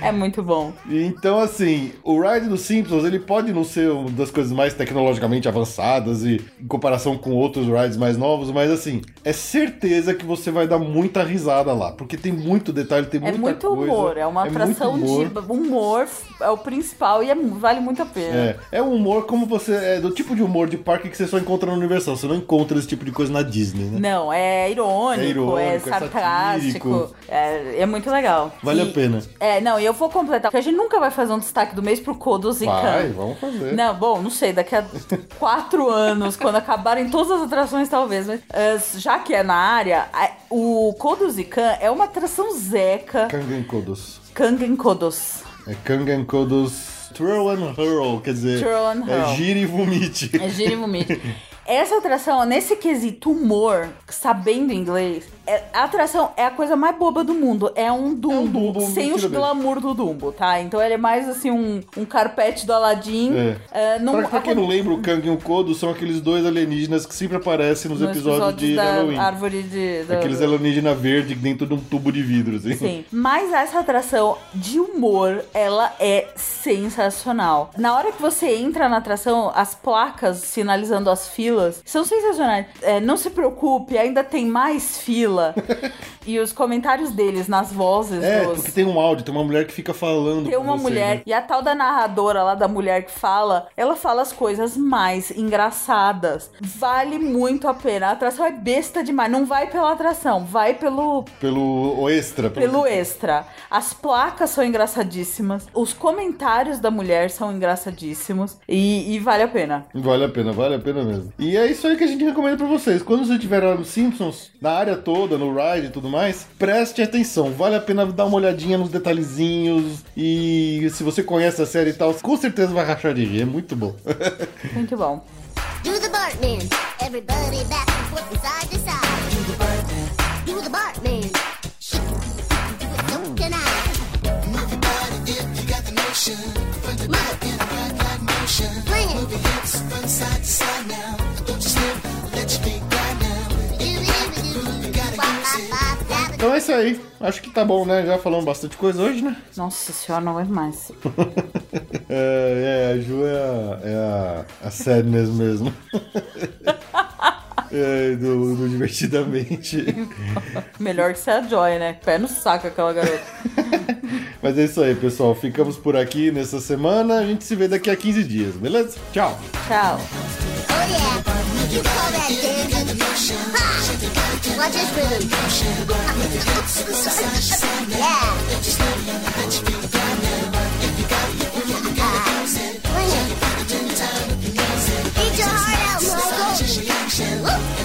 É muito bom. Então, assim, o ride dos Simpsons, ele pode não ser uma das coisas mais tecnologicamente avançadas e em comparação com outros rides mais novos, mas assim, é certeza que você vai dar muita risada lá, porque tem muito detalhe, tem É muita muito coisa. humor, é uma muito atração humor. de humor, é o principal e é- vale muito a pena. É, é um humor como você. É do tipo de humor de parque que você só encontra na Universal. Você não encontra esse tipo de coisa na Disney, né? Não, é irônico, É é, irônico, é sarcástico, satírico. é, é muito legal. Vale E- a pena. É, não, e eu vou completar, porque a gente nunca vai fazer um destaque do mês pro Kodos e Vai, vamos fazer. Não, bom, não sei, daqui a quatro anos, quando acabarem todas as atrações, talvez, mas eh, já que é na área, o Kodos e Khan é uma atração zeca, Kangen Kodos. Kangen Kodos. É Kangen Kodos. Throw and Hurl, quer dizer. Throw and É hurl. gira e vomite. É gira e vomite. Essa atração, nesse quesito humor, sabendo inglês, é- a atração é a coisa mais boba do mundo. É um Dumbo, Dumbo sem o glamour do Dumbo, tá? Então ele é mais assim um, um carpete do Aladdin. É. É, não- pra, pra quem não lembra, o Kang e o Kodo são aqueles dois alienígenas que sempre aparecem nos, nos episódios, de da Halloween. árvore de. da- Aqueles alienígenas verdes dentro de um tubo de vidro, assim. Sim. Mas essa atração de humor, ela é sensacional. Na hora que você entra na atração, as placas sinalizando as filas são sensacionais. É, não se preocupe, ainda tem mais fila. e os comentários deles nas vozes É, dos. porque tem um áudio, tem uma mulher que fica falando. Tem uma você, mulher, né? e a tal da narradora lá da mulher que fala, ela fala as coisas mais engraçadas. Vale muito a pena. A atração é besta demais. Não vai pela atração, vai pelo, Pelo extra. pelo extra. As placas são engraçadíssimas. Os comentários da mulher são engraçadíssimos. E, e vale a pena. Vale a pena, vale a pena mesmo. E é isso aí que a gente recomenda pra vocês. Quando você estiver lá no Simpsons, na área toda, no ride e tudo mais, preste atenção. Vale a pena dar uma olhadinha nos detalhezinhos. E se você conhece a série e tal, com certeza vai rachar de rir. É muito bom. Muito bom. Do the Bartman. Everybody back and forth from side to side. Do the Bartman. Do the Bartman. Shake it. Do it. So can I. Move your body if you got the motion. Move it. Bring it. Move Então é isso aí. Acho que tá bom, né? Já falamos bastante coisa hoje, né? Nossa senhora, não aguento mais. É, é a Ju é a, é a, a sadness mesmo. É, do, do Divertidamente. Melhor que ser a Joy, né? Pé no saco aquela garota. Mas é isso aí, pessoal. Ficamos por aqui nessa semana. A gente se vê daqui a 15 dias, beleza? Tchau! Tchau. Oh yeah. You call that dancing? Ha! Watch this rhythm. yeah. Woo!